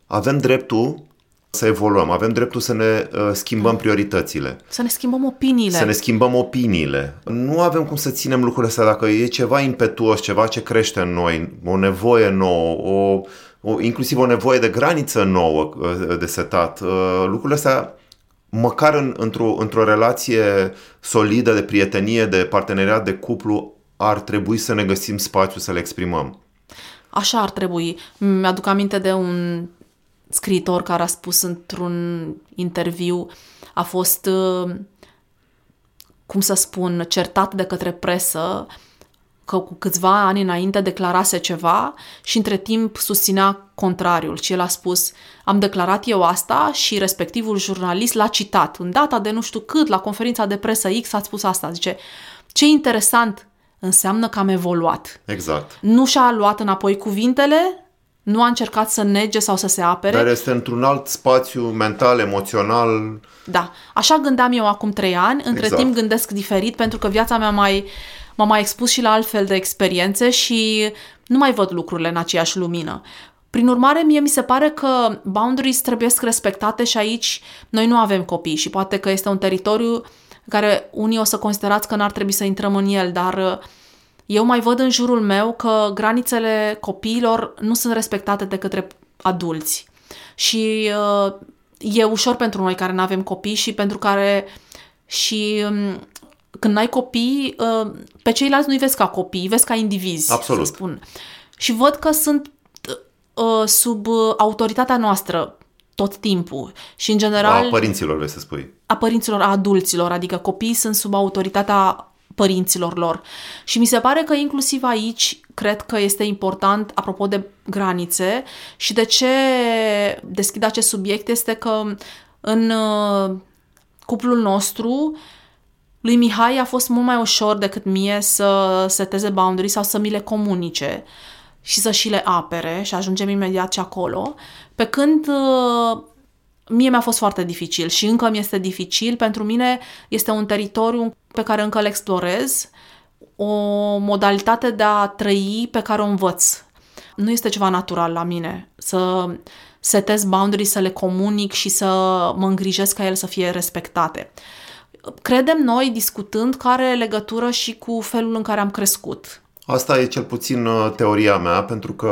Avem dreptul să evoluăm, avem dreptul să ne uh, schimbăm prioritățile. Să ne schimbăm opiniile. Să ne schimbăm opiniile. Nu avem cum să ținem lucrurile astea dacă e ceva impetuos, ceva ce crește în noi, o nevoie nouă, o o, inclusiv o nevoie de graniță nouă uh, de setat. Uh, lucrurile astea, măcar în, într-o, într-o relație solidă de prietenie, de parteneriat, de cuplu, ar trebui să ne găsim spațiu să le exprimăm. Așa ar trebui. Mi-aduc aminte de un scriitor care a spus într-un interviu, a fost, uh, cum să spun, certat de către presă că cu câțiva ani înainte declarase ceva și între timp susținea contrariul. Și el a spus, am declarat eu asta și respectivul jurnalist l-a citat. În data de nu știu cât, la conferința de presă X a spus asta. Zice, ce interesant înseamnă că am evoluat. Exact. Nu și-a luat înapoi cuvintele, nu a încercat să nege sau să se apere. Dar este într-un alt spațiu mental, emoțional. Da. Așa gândeam eu acum trei ani, între exact. timp gândesc diferit pentru că viața mea mai m-am mai expus și la altfel de experiențe și nu mai văd lucrurile în aceeași lumină. Prin urmare, mie mi se pare că boundaries trebuie respectate și aici noi nu avem copii și poate că este un teritoriu care unii o să considerați că n-ar trebui să intrăm în el, dar uh, eu mai văd în jurul meu că granițele copiilor nu sunt respectate de către adulți. Și uh, e ușor pentru noi care nu avem copii și pentru care și um, când ai copii, uh, pe ceilalți nu-i vezi ca copii, vezi ca indivizi, Absolut. să spun. Și văd că sunt uh, sub uh, autoritatea noastră tot timpul. Și în general... A părinților, vrei să spui. A părinților, a adulților, adică copiii sunt sub autoritatea părinților lor. Și mi se pare că inclusiv aici cred că este important, apropo de granițe, și de ce deschid acest subiect este că în cuplul nostru lui Mihai a fost mult mai ușor decât mie să seteze boundaries sau să mi le comunice și să și le apere și ajungem imediat și acolo, pe când uh, mie mi-a fost foarte dificil și încă mi este dificil. Pentru mine este un teritoriu pe care încă îl explorez, o modalitate de a trăi pe care o învăț. Nu este ceva natural la mine să setez boundaries, să le comunic și să mă îngrijesc ca ele să fie respectate credem noi, discutând, că are legătură și cu felul în care am crescut. Asta e cel puțin uh, teoria mea, pentru că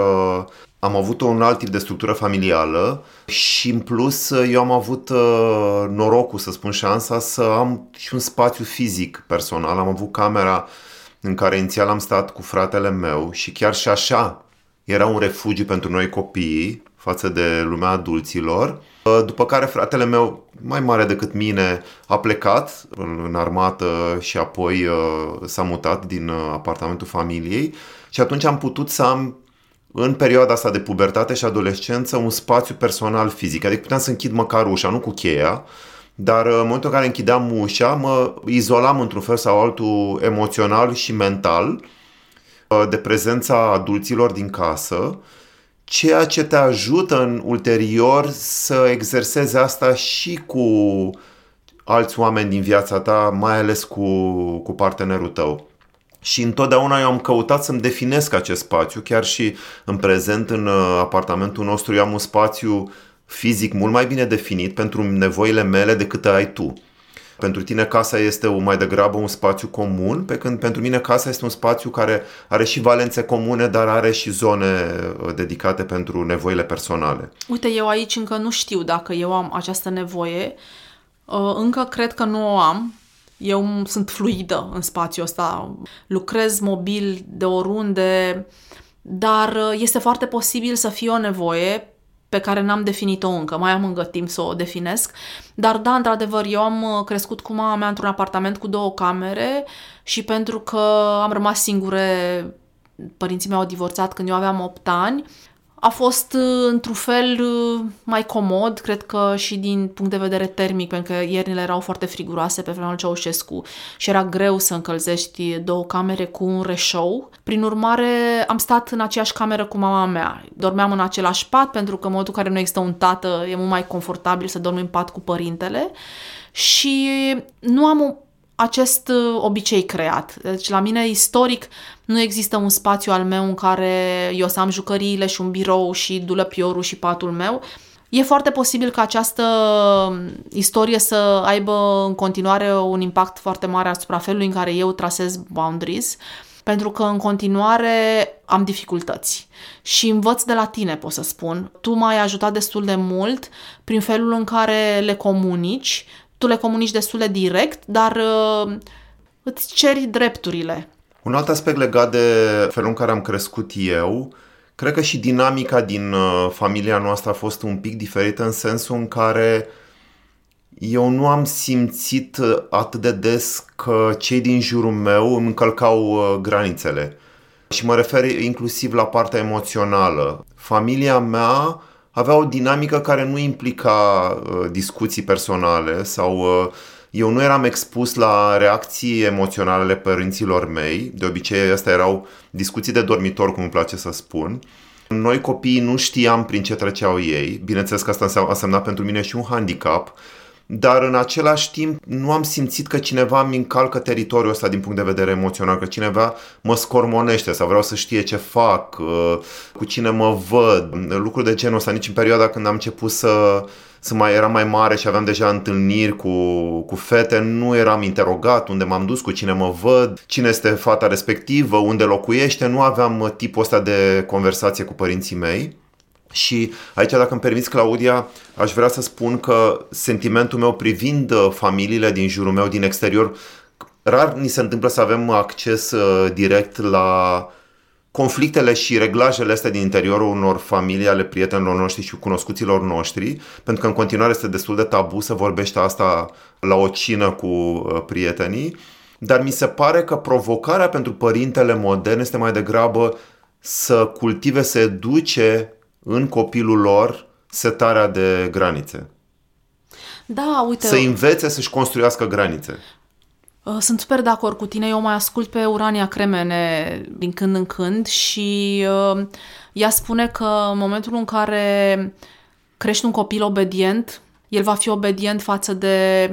am avut un alt tip de structură familială și în plus uh, eu am avut uh, norocul, să spun șansa, să am și un spațiu fizic personal. Am avut camera în care inițial am stat cu fratele meu și chiar și așa era un refugiu pentru noi copiii față de lumea adulților. După care fratele meu, mai mare decât mine, a plecat în armată și apoi uh, s-a mutat din uh, apartamentul familiei și atunci am putut să am în perioada asta de pubertate și adolescență un spațiu personal fizic. Adică puteam să închid măcar ușa, nu cu cheia, dar uh, în momentul în care închideam ușa, mă izolam într-un fel sau altul emoțional și mental de prezența adulților din casă ceea ce te ajută în ulterior să exersezi asta și cu alți oameni din viața ta, mai ales cu, cu partenerul tău. Și întotdeauna eu am căutat să-mi definesc acest spațiu, chiar și în prezent în uh, apartamentul nostru eu am un spațiu fizic mult mai bine definit pentru nevoile mele decât ai tu. Pentru tine casa este mai degrabă un spațiu comun, pe când pentru mine casa este un spațiu care are și valențe comune, dar are și zone uh, dedicate pentru nevoile personale. Uite, eu aici încă nu știu dacă eu am această nevoie. Uh, încă cred că nu o am. Eu sunt fluidă în spațiul ăsta. Lucrez mobil de oriunde, dar uh, este foarte posibil să fie o nevoie pe care n-am definit-o încă, mai am încă timp să o definesc. Dar da, într-adevăr, eu am uh, crescut cu mama mea într-un apartament cu două camere și pentru că am rămas singure, părinții mei au divorțat când eu aveam 8 ani, a fost uh, într-un fel uh, mai comod, cred că și din punct de vedere termic, pentru că iernile erau foarte friguroase pe vremea lui Ceaușescu și era greu să încălzești două camere cu un reșou. Prin urmare, am stat în aceeași cameră cu mama mea. Dormeam în același pat, pentru că în modul în care nu există un tată, e mult mai confortabil să dormi în pat cu părintele. Și nu am acest uh, obicei creat. Deci la mine istoric nu există un spațiu al meu în care eu să am jucăriile și un birou și dulăpiorul și patul meu. E foarte posibil ca această istorie să aibă în continuare un impact foarte mare asupra felului în care eu trasez boundaries, pentru că în continuare am dificultăți și învăț de la tine, pot să spun. Tu m-ai ajutat destul de mult prin felul în care le comunici, tu le comunici destul de direct, dar uh, îți ceri drepturile. Un alt aspect legat de felul în care am crescut eu, cred că și dinamica din uh, familia noastră a fost un pic diferită în sensul în care eu nu am simțit uh, atât de des că cei din jurul meu îmi încălcau uh, granițele. Și mă refer inclusiv la partea emoțională. Familia mea avea o dinamică care nu implica uh, discuții personale sau uh, eu nu eram expus la reacții emoționale ale părinților mei. De obicei, astea erau discuții de dormitor, cum îmi place să spun. Noi copiii nu știam prin ce treceau ei. Bineînțeles că asta a semnat pentru mine și un handicap dar în același timp nu am simțit că cineva mi încalcă teritoriul ăsta din punct de vedere emoțional, că cineva mă scormonește sau vreau să știe ce fac, uh, cu cine mă văd, lucruri de genul ăsta. Nici în perioada când am început să, să mai eram mai mare și aveam deja întâlniri cu, cu fete, nu eram interogat unde m-am dus, cu cine mă văd, cine este fata respectivă, unde locuiește, nu aveam tipul ăsta de conversație cu părinții mei. Și aici, dacă îmi permiți, Claudia, aș vrea să spun că sentimentul meu privind uh, familiile din jurul meu, din exterior, rar ni se întâmplă să avem acces uh, direct la conflictele și reglajele astea din interiorul unor familii ale prietenilor noștri și cunoscuților noștri, pentru că în continuare este destul de tabu să vorbești asta la o cină cu uh, prietenii, dar mi se pare că provocarea pentru părintele modern este mai degrabă să cultive, să educe în copilul lor setarea de granițe. Da, uite... Să învețe să-și construiască granițe. Uh, sunt super de acord cu tine. Eu mai ascult pe Urania Cremene din când în când și uh, ea spune că în momentul în care crești un copil obedient, el va fi obedient față de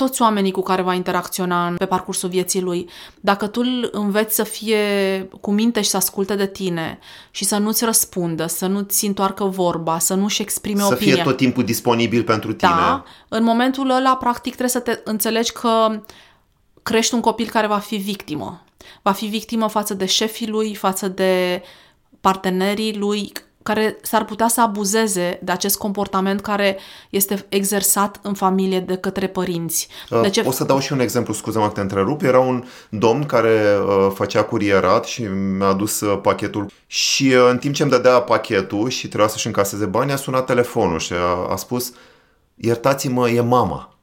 toți oamenii cu care va interacționa pe parcursul vieții lui. Dacă tu îl înveți să fie cu minte și să asculte de tine și să nu-ți răspundă, să nu-ți întoarcă vorba, să nu-și exprime să opinia. Să fie tot timpul disponibil pentru tine. Da, în momentul ăla, practic, trebuie să te înțelegi că crești un copil care va fi victimă. Va fi victimă față de șefii lui, față de partenerii lui, care s-ar putea să abuzeze de acest comportament care este exersat în familie de către părinți. Uh, de ce... O să dau și un exemplu, scuză-mă că te întrerup. Era un domn care uh, făcea curierat și mi-a adus uh, pachetul și uh, în timp ce îmi dădea pachetul și trebuia să-și încaseze bani, a sunat telefonul și a, a spus iertați-mă, e mama.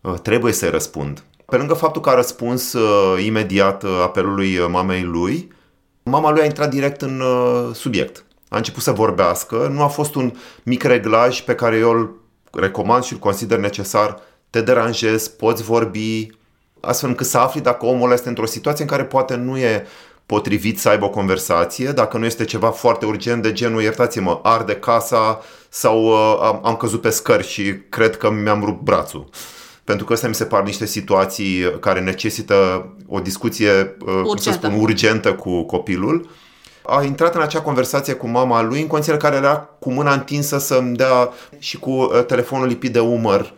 Uh, trebuie să-i răspund. Pe lângă faptul că a răspuns uh, imediat uh, apelului uh, mamei lui, mama lui a intrat direct în uh, subiect a început să vorbească, nu a fost un mic reglaj pe care eu îl recomand și îl consider necesar, te deranjezi, poți vorbi, astfel încât să afli dacă omul ăla este într-o situație în care poate nu e potrivit să aibă o conversație, dacă nu este ceva foarte urgent de genul, iertați-mă, arde casa sau uh, am, am căzut pe scări și cred că mi-am rupt brațul. Pentru că astea mi se par niște situații care necesită o discuție, uh, cum să spun, urgentă cu copilul a intrat în acea conversație cu mama lui în condițiile care era cu mâna întinsă să-mi dea și cu uh, telefonul lipit de umăr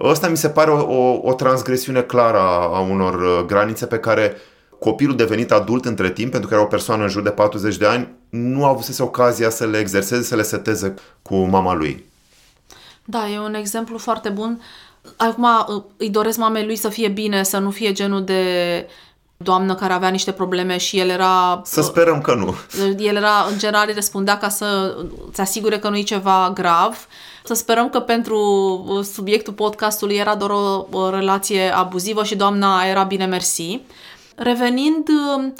Ăsta mi se pare o, o, o transgresiune clară a, a unor uh, granițe pe care copilul devenit adult între timp, pentru că era o persoană în jur de 40 de ani, nu a avut ocazia să le exerseze, să le seteze cu mama lui. Da, e un exemplu foarte bun. Acum uh, îi doresc mamei lui să fie bine, să nu fie genul de doamnă care avea niște probleme și el era... Să sperăm că nu. El era, în general, îi răspundea ca să se asigure că nu e ceva grav. Să sperăm că pentru uh, subiectul podcastului era doar o, o relație abuzivă și doamna era bine mersi. Revenind, uh,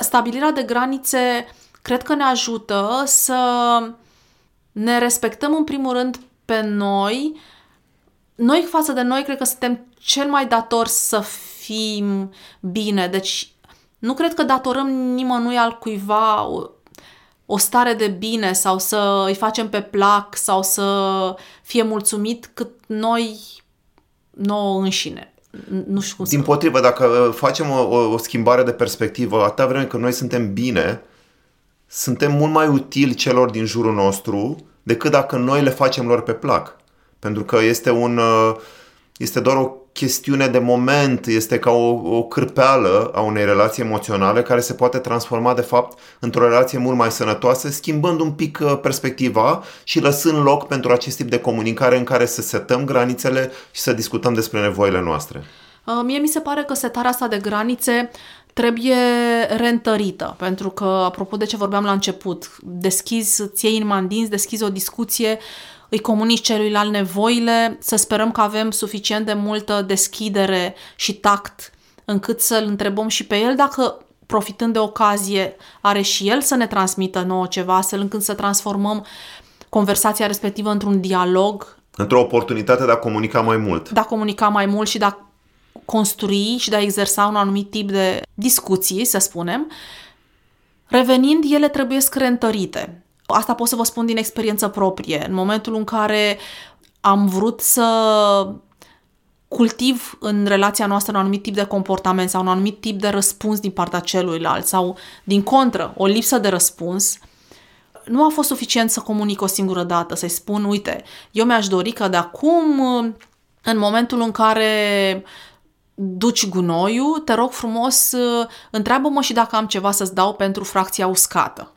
stabilirea de granițe cred că ne ajută să ne respectăm în primul rând pe noi. Noi față de noi cred că suntem cel mai datori să fim bine. Deci nu cred că datorăm nimănui al cuiva o, o stare de bine sau să îi facem pe plac sau să fie mulțumit cât noi nouă înșine. Nu știu cum Din să... potrivă, dacă uh, facem o, o, o schimbare de perspectivă, atâta vreme că noi suntem bine, suntem mult mai utili celor din jurul nostru decât dacă noi le facem lor pe plac. Pentru că este un uh, este doar o chestiune de moment, este ca o, o cârpeală a unei relații emoționale care se poate transforma de fapt într-o relație mult mai sănătoasă, schimbând un pic uh, perspectiva și lăsând loc pentru acest tip de comunicare în care să setăm granițele și să discutăm despre nevoile noastre. Uh, mie mi se pare că setarea asta de granițe trebuie reîntărită, pentru că, apropo de ce vorbeam la început, deschizi, ți iei în dinți, deschizi o discuție îi comunici celuilalt nevoile, să sperăm că avem suficient de multă deschidere și tact încât să-l întrebăm și pe el dacă profitând de ocazie are și el să ne transmită nouă ceva, astfel încât să transformăm conversația respectivă într-un dialog. Într-o oportunitate de a comunica mai mult. De a comunica mai mult și de a construi și de a exersa un anumit tip de discuții, să spunem. Revenind, ele trebuie reîntărite. Asta pot să vă spun din experiență proprie. În momentul în care am vrut să cultiv în relația noastră un anumit tip de comportament sau un anumit tip de răspuns din partea celuilalt sau, din contră, o lipsă de răspuns, nu a fost suficient să comunic o singură dată, să-i spun, uite, eu mi-aș dori că de acum, în momentul în care duci gunoiul, te rog frumos, întreabă-mă și dacă am ceva să-ți dau pentru fracția uscată.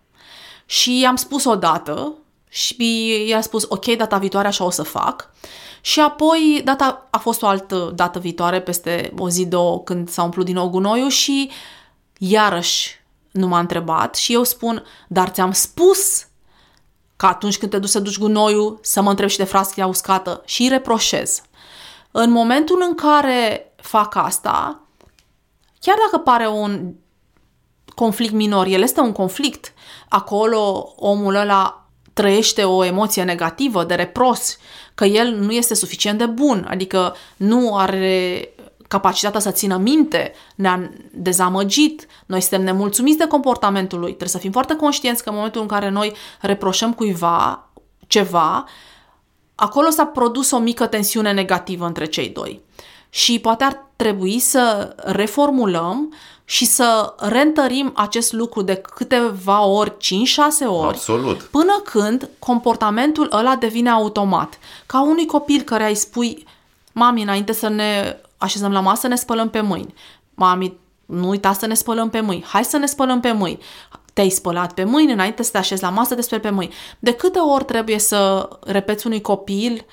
Și i-am spus o dată și i-a spus ok, data viitoare așa o să fac. Și apoi data a fost o altă dată viitoare, peste o zi, două, când s-a umplut din nou gunoiul și iarăși nu m-a întrebat și eu spun, dar ți-am spus că atunci când te duci să duci gunoiul să mă întreb și de frasca uscată și îi reproșez. În momentul în care fac asta, chiar dacă pare un conflict minor, el este un conflict. Acolo omul ăla trăiește o emoție negativă de repros, că el nu este suficient de bun, adică nu are capacitatea să țină minte, ne-a dezamăgit, noi suntem nemulțumiți de comportamentul lui. Trebuie să fim foarte conștienți că în momentul în care noi reproșăm cuiva ceva, acolo s-a produs o mică tensiune negativă între cei doi. Și poate ar trebui să reformulăm și să reîntărim acest lucru de câteva ori, 5-6 ori, Absolut. până când comportamentul ăla devine automat. Ca unui copil care îi spui, mami, înainte să ne așezăm la masă, ne spălăm pe mâini. Mami, nu uita să ne spălăm pe mâini. Hai să ne spălăm pe mâini. Te-ai spălat pe mâini înainte să te așezi la masă, despre pe mâini. De câte ori trebuie să repeți unui copil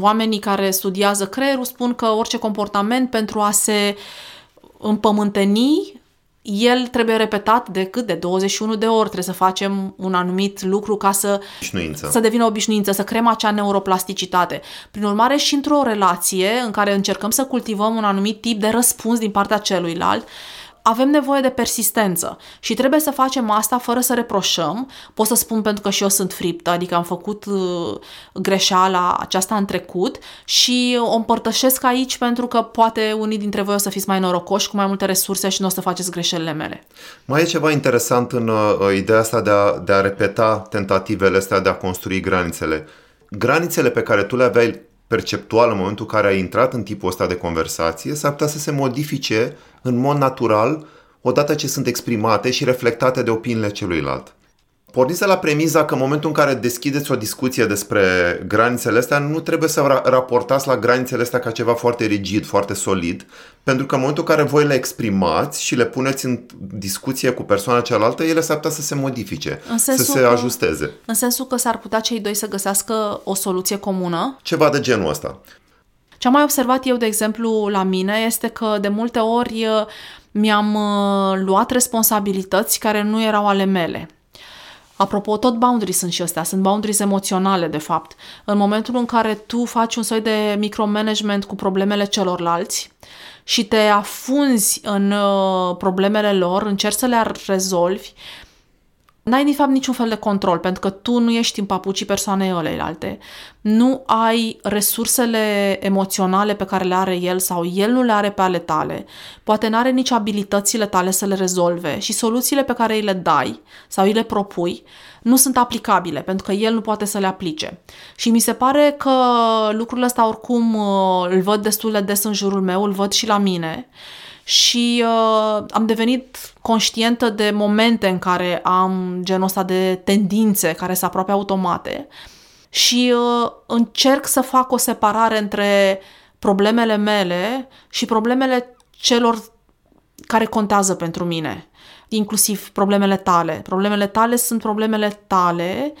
Oamenii care studiază creierul spun că orice comportament pentru a se împământeni, el trebuie repetat de cât? De 21 de ori. Trebuie să facem un anumit lucru ca să, să devină obișnuință, să creăm acea neuroplasticitate. Prin urmare, și într-o relație în care încercăm să cultivăm un anumit tip de răspuns din partea celuilalt, avem nevoie de persistență și trebuie să facem asta fără să reproșăm. Pot să spun pentru că și eu sunt friptă, adică am făcut uh, greșeala aceasta în trecut și o împărtășesc aici pentru că poate unii dintre voi o să fiți mai norocoși cu mai multe resurse și nu o să faceți greșelile mele. Mai e ceva interesant în uh, ideea asta de a, de a repeta tentativele astea de a construi granițele. Granițele pe care tu le aveai perceptual în momentul în care ai intrat în tipul ăsta de conversație s-ar putea să se modifice în mod natural odată ce sunt exprimate și reflectate de opiniile celuilalt. Porniți de la premiza că în momentul în care deschideți o discuție despre granițele astea, nu trebuie să ra- raportați la granițele astea ca ceva foarte rigid, foarte solid, pentru că în momentul în care voi le exprimați și le puneți în discuție cu persoana cealaltă, ele s-ar putea să se modifice, În să sensul se că- ajusteze. În sensul că s-ar putea cei doi să găsească o soluție comună. Ceva de genul ăsta. Ce am mai observat eu, de exemplu, la mine este că de multe ori uh, mi-am uh, luat responsabilități care nu erau ale mele. Apropo, tot boundaries sunt și astea, sunt boundaries emoționale, de fapt. În momentul în care tu faci un soi de micromanagement cu problemele celorlalți și te afunzi în uh, problemele lor, încerci să le rezolvi, n-ai de fapt niciun fel de control, pentru că tu nu ești în papucii persoanei ăleilalte. Nu ai resursele emoționale pe care le are el sau el nu le are pe ale tale. Poate nu are nici abilitățile tale să le rezolve și soluțiile pe care îi le dai sau îi le propui nu sunt aplicabile, pentru că el nu poate să le aplice. Și mi se pare că lucrurile astea oricum uh, îl văd destul de des în jurul meu, îl văd și la mine și uh, am devenit conștientă de momente în care am genul ăsta de tendințe care se aproape automate și uh, încerc să fac o separare între problemele mele și problemele celor care contează pentru mine, inclusiv problemele tale. Problemele tale sunt problemele tale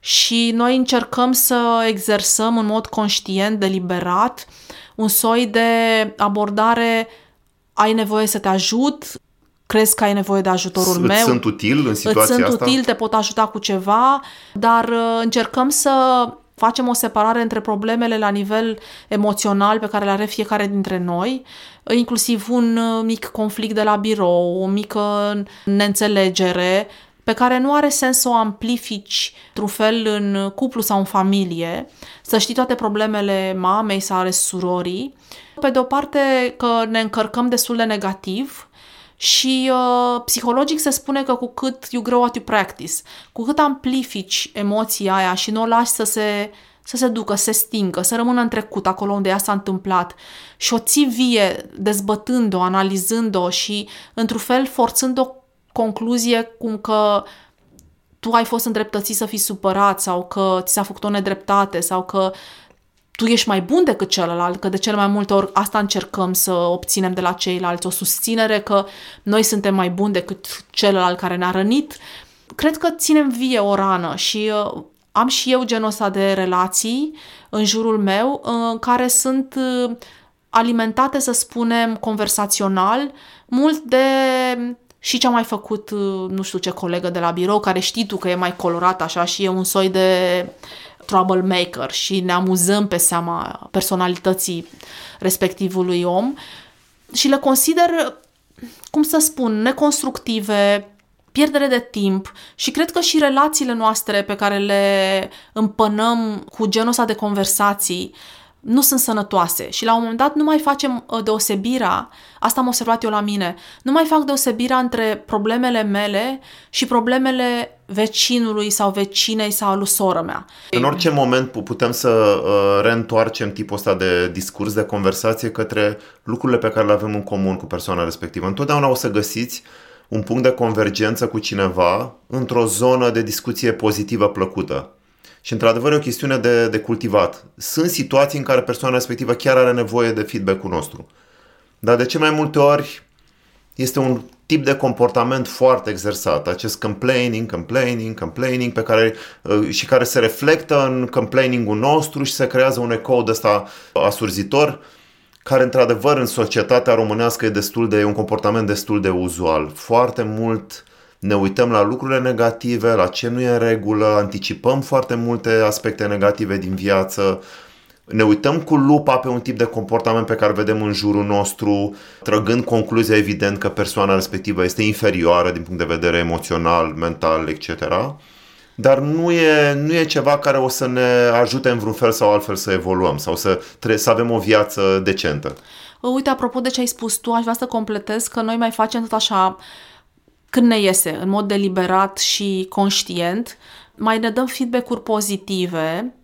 și noi încercăm să exersăm în mod conștient, deliberat, un soi de abordare ai nevoie să te ajut, crezi că ai nevoie de ajutorul Îți meu, sunt util în situația îți sunt asta? util, te pot ajuta cu ceva, dar uh, încercăm să facem o separare între problemele la nivel emoțional pe care le are fiecare dintre noi, inclusiv un uh, mic conflict de la birou, o mică neînțelegere, pe care nu are sens să o amplifici într-un fel în cuplu sau în familie, să știi toate problemele mamei sau ale surorii. Pe de o parte că ne încărcăm destul de negativ și uh, psihologic se spune că cu cât you grow what you practice, cu cât amplifici emoția aia și nu o lași să se, să se ducă, să se stingă, să rămână în trecut, acolo unde ea s-a întâmplat și o ții vie, dezbătând-o, analizând-o și, într-un fel, forțând o concluzie cum că tu ai fost îndreptățit să fii supărat sau că ți s-a făcut o nedreptate sau că tu ești mai bun decât celălalt, că de cele mai multe ori asta încercăm să obținem de la ceilalți, o susținere că noi suntem mai buni decât celălalt care ne-a rănit. Cred că ținem vie o rană și uh, am și eu genul ăsta de relații în jurul meu uh, care sunt uh, alimentate, să spunem, conversațional, mult de și ce a mai făcut, uh, nu știu ce colegă de la birou, care știi tu că e mai colorat așa și e un soi de troublemaker și ne amuzăm pe seama personalității respectivului om și le consider, cum să spun, neconstructive, pierdere de timp și cred că și relațiile noastre pe care le împănăm cu genul ăsta de conversații nu sunt sănătoase și la un moment dat nu mai facem uh, deosebirea, asta am observat eu la mine, nu mai fac deosebirea între problemele mele și problemele vecinului sau vecinei sau lui soră mea. În orice moment putem să uh, reîntoarcem tipul ăsta de discurs, de conversație către lucrurile pe care le avem în comun cu persoana respectivă. Întotdeauna o să găsiți un punct de convergență cu cineva într-o zonă de discuție pozitivă, plăcută. Și într-adevăr e o chestiune de, de cultivat. Sunt situații în care persoana respectivă chiar are nevoie de feedback-ul nostru. Dar de ce mai multe ori este un tip de comportament foarte exersat, acest complaining, complaining, complaining, pe care, uh, și care se reflectă în complaining-ul nostru și se creează un ecou de ăsta asurzitor, care într-adevăr în societatea românească e destul de e un comportament destul de uzual. Foarte mult ne uităm la lucrurile negative, la ce nu e în regulă, anticipăm foarte multe aspecte negative din viață, ne uităm cu lupa pe un tip de comportament pe care îl vedem în jurul nostru, trăgând concluzia evident că persoana respectivă este inferioară din punct de vedere emoțional, mental, etc. Dar nu e, nu e ceva care o să ne ajute în vreun fel sau altfel să evoluăm sau să, tre- să avem o viață decentă. Uite, apropo de ce ai spus tu, aș vrea să completez că noi mai facem tot așa când ne iese, în mod deliberat și conștient, mai ne dăm feedback-uri pozitive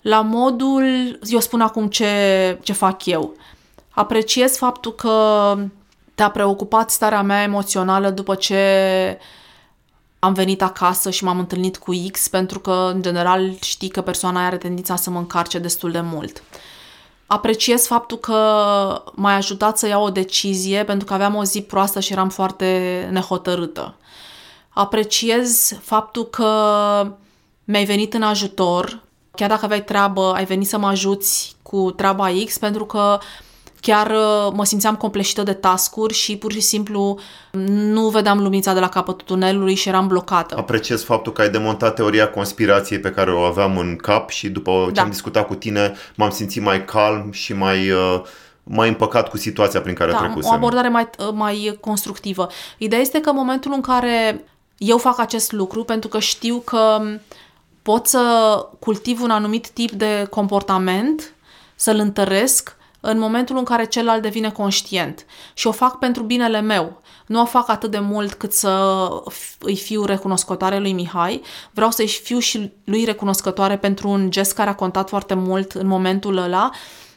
la modul, eu spun acum ce, ce fac eu. Apreciez faptul că te-a preocupat starea mea emoțională după ce am venit acasă și m-am întâlnit cu X pentru că, în general, știi că persoana are tendința să mă încarce destul de mult. Apreciez faptul că m-ai ajutat să iau o decizie pentru că aveam o zi proastă și eram foarte nehotărâtă. Apreciez faptul că mi-ai venit în ajutor, chiar dacă aveai treabă, ai venit să mă ajuți cu treaba X, pentru că chiar uh, mă simțeam compleșită de tascuri și pur și simplu nu vedeam luminița de la capătul tunelului și eram blocată. Apreciez faptul că ai demontat teoria conspirației pe care o aveam în cap și după ce da. am discutat cu tine m-am simțit mai calm și mai... Uh, mai împăcat cu situația prin care da, trecusem. o abordare mai, uh, mai constructivă. Ideea este că în momentul în care eu fac acest lucru, pentru că știu că pot să cultiv un anumit tip de comportament, să-l întăresc în momentul în care celălalt devine conștient. Și o fac pentru binele meu. Nu o fac atât de mult cât să îi fiu recunoscătoare lui Mihai. Vreau să-i fiu și lui recunoscătoare pentru un gest care a contat foarte mult în momentul ăla,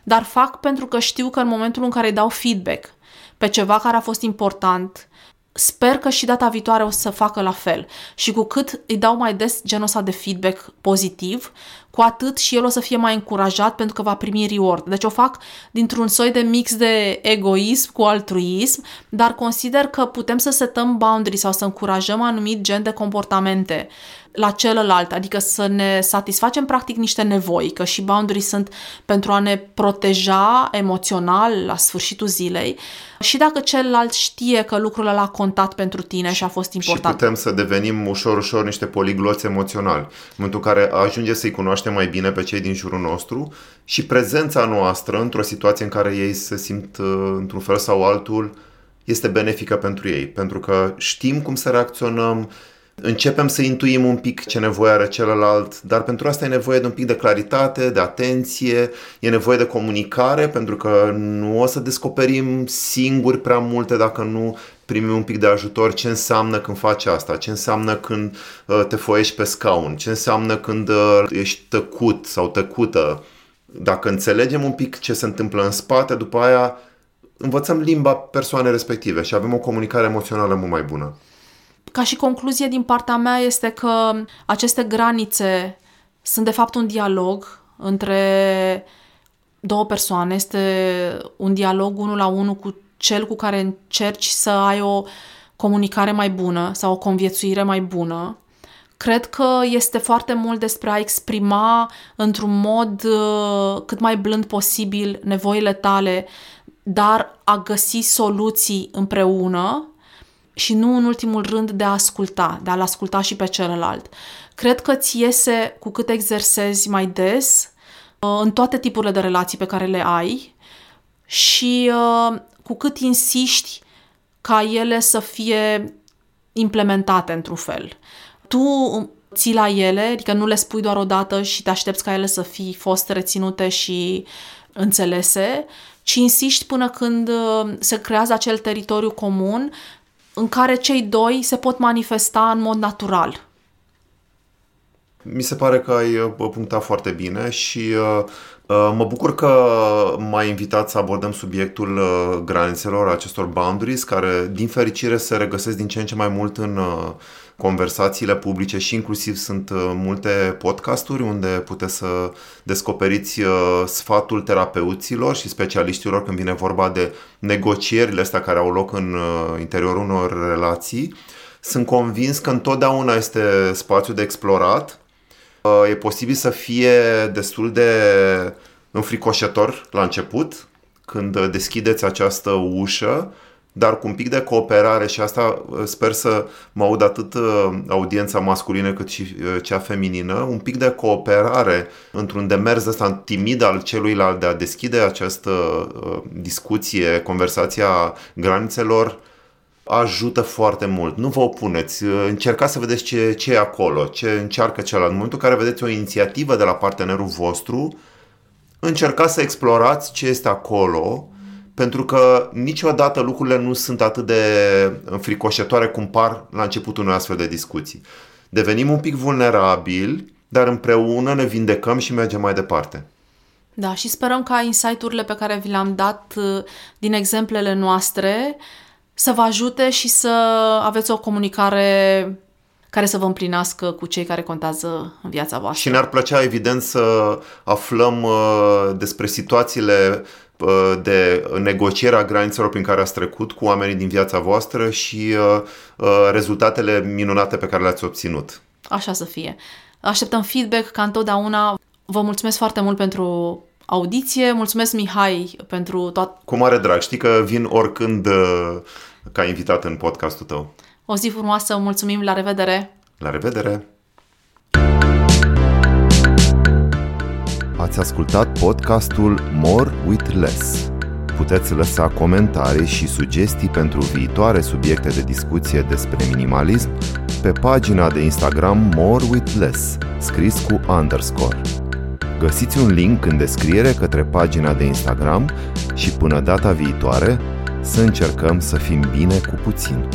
dar fac pentru că știu că în momentul în care îi dau feedback pe ceva care a fost important, Sper că și data viitoare o să facă la fel. Și cu cât îi dau mai des genul ăsta de feedback pozitiv, cu atât și el o să fie mai încurajat pentru că va primi reward. Deci o fac dintr-un soi de mix de egoism cu altruism, dar consider că putem să setăm boundaries sau să încurajăm anumit gen de comportamente la celălalt, adică să ne satisfacem practic niște nevoi, că și boundaries sunt pentru a ne proteja emoțional la sfârșitul zilei și dacă celălalt știe că lucrul ăla a contat pentru tine și a fost important. Și putem să devenim ușor, ușor niște poligloți emoționali. În momentul în care ajunge să-i cunoaștem mai bine pe cei din jurul nostru și prezența noastră într-o situație în care ei se simt uh, într-un fel sau altul este benefică pentru ei, pentru că știm cum să reacționăm, începem să intuim un pic ce nevoie are celălalt, dar pentru asta e nevoie de un pic de claritate, de atenție, e nevoie de comunicare, pentru că nu o să descoperim singuri prea multe dacă nu primim un pic de ajutor ce înseamnă când faci asta, ce înseamnă când uh, te foiești pe scaun, ce înseamnă când uh, ești tăcut sau tăcută. Dacă înțelegem un pic ce se întâmplă în spate, după aia învățăm limba persoanei respective și avem o comunicare emoțională mult mai bună. Ca și concluzie din partea mea este că aceste granițe sunt de fapt un dialog între două persoane. Este un dialog unul la unul cu cel cu care încerci să ai o comunicare mai bună sau o conviețuire mai bună. Cred că este foarte mult despre a exprima într-un mod uh, cât mai blând posibil nevoile tale, dar a găsi soluții împreună și nu în ultimul rând de a asculta, de a-l asculta și pe celălalt. Cred că ți iese cu cât exersezi mai des uh, în toate tipurile de relații pe care le ai și uh, cu cât insiști ca ele să fie implementate într-un fel. Tu ții la ele, adică nu le spui doar o dată și te aștepți ca ele să fie fost reținute și înțelese, ci insiști până când uh, se creează acel teritoriu comun în care cei doi se pot manifesta în mod natural. Mi se pare că ai uh, punctat foarte bine și uh, uh, mă bucur că m-ai invitat să abordăm subiectul uh, granițelor, acestor boundaries, care din fericire se regăsesc din ce în ce mai mult în uh, conversațiile publice și inclusiv sunt uh, multe podcasturi unde puteți să descoperiți uh, sfatul terapeuților și specialiștilor când vine vorba de negocierile astea care au loc în uh, interiorul unor relații. Sunt convins că întotdeauna este spațiu de explorat. E posibil să fie destul de înfricoșător la început, când deschideți această ușă, dar cu un pic de cooperare și asta uh, sper să mă aud atât uh, audiența masculină cât și uh, cea feminină, un pic de cooperare într-un demers ăsta timid al celuilalt de a deschide această discuție, conversația granițelor, ajută foarte mult. Nu vă opuneți, încercați să vedeți ce, ce e acolo, ce încearcă celălalt. În momentul în care vedeți o inițiativă de la partenerul vostru, încercați să explorați ce este acolo, pentru că niciodată lucrurile nu sunt atât de înfricoșătoare cum par la începutul unei astfel de discuții. Devenim un pic vulnerabili, dar împreună ne vindecăm și mergem mai departe. Da, și sperăm ca insight-urile pe care vi le-am dat uh, din exemplele noastre să vă ajute și să aveți o comunicare care să vă împlinească cu cei care contează în viața voastră. Și ne-ar plăcea, evident, să aflăm uh, despre situațiile uh, de negociere a granițelor prin care ați trecut cu oamenii din viața voastră și uh, uh, rezultatele minunate pe care le-ați obținut. Așa să fie. Așteptăm feedback ca întotdeauna. Vă mulțumesc foarte mult pentru audiție. Mulțumesc, Mihai, pentru tot. Cu mare drag. Știi că vin oricând uh, ca invitat în podcastul tău. O zi frumoasă, mulțumim, la revedere! La revedere! Ați ascultat podcastul More with Less. Puteți lăsa comentarii și sugestii pentru viitoare subiecte de discuție despre minimalism pe pagina de Instagram More with Less, scris cu underscore. Găsiți un link în descriere către pagina de Instagram și până data viitoare să încercăm să fim bine cu puțin.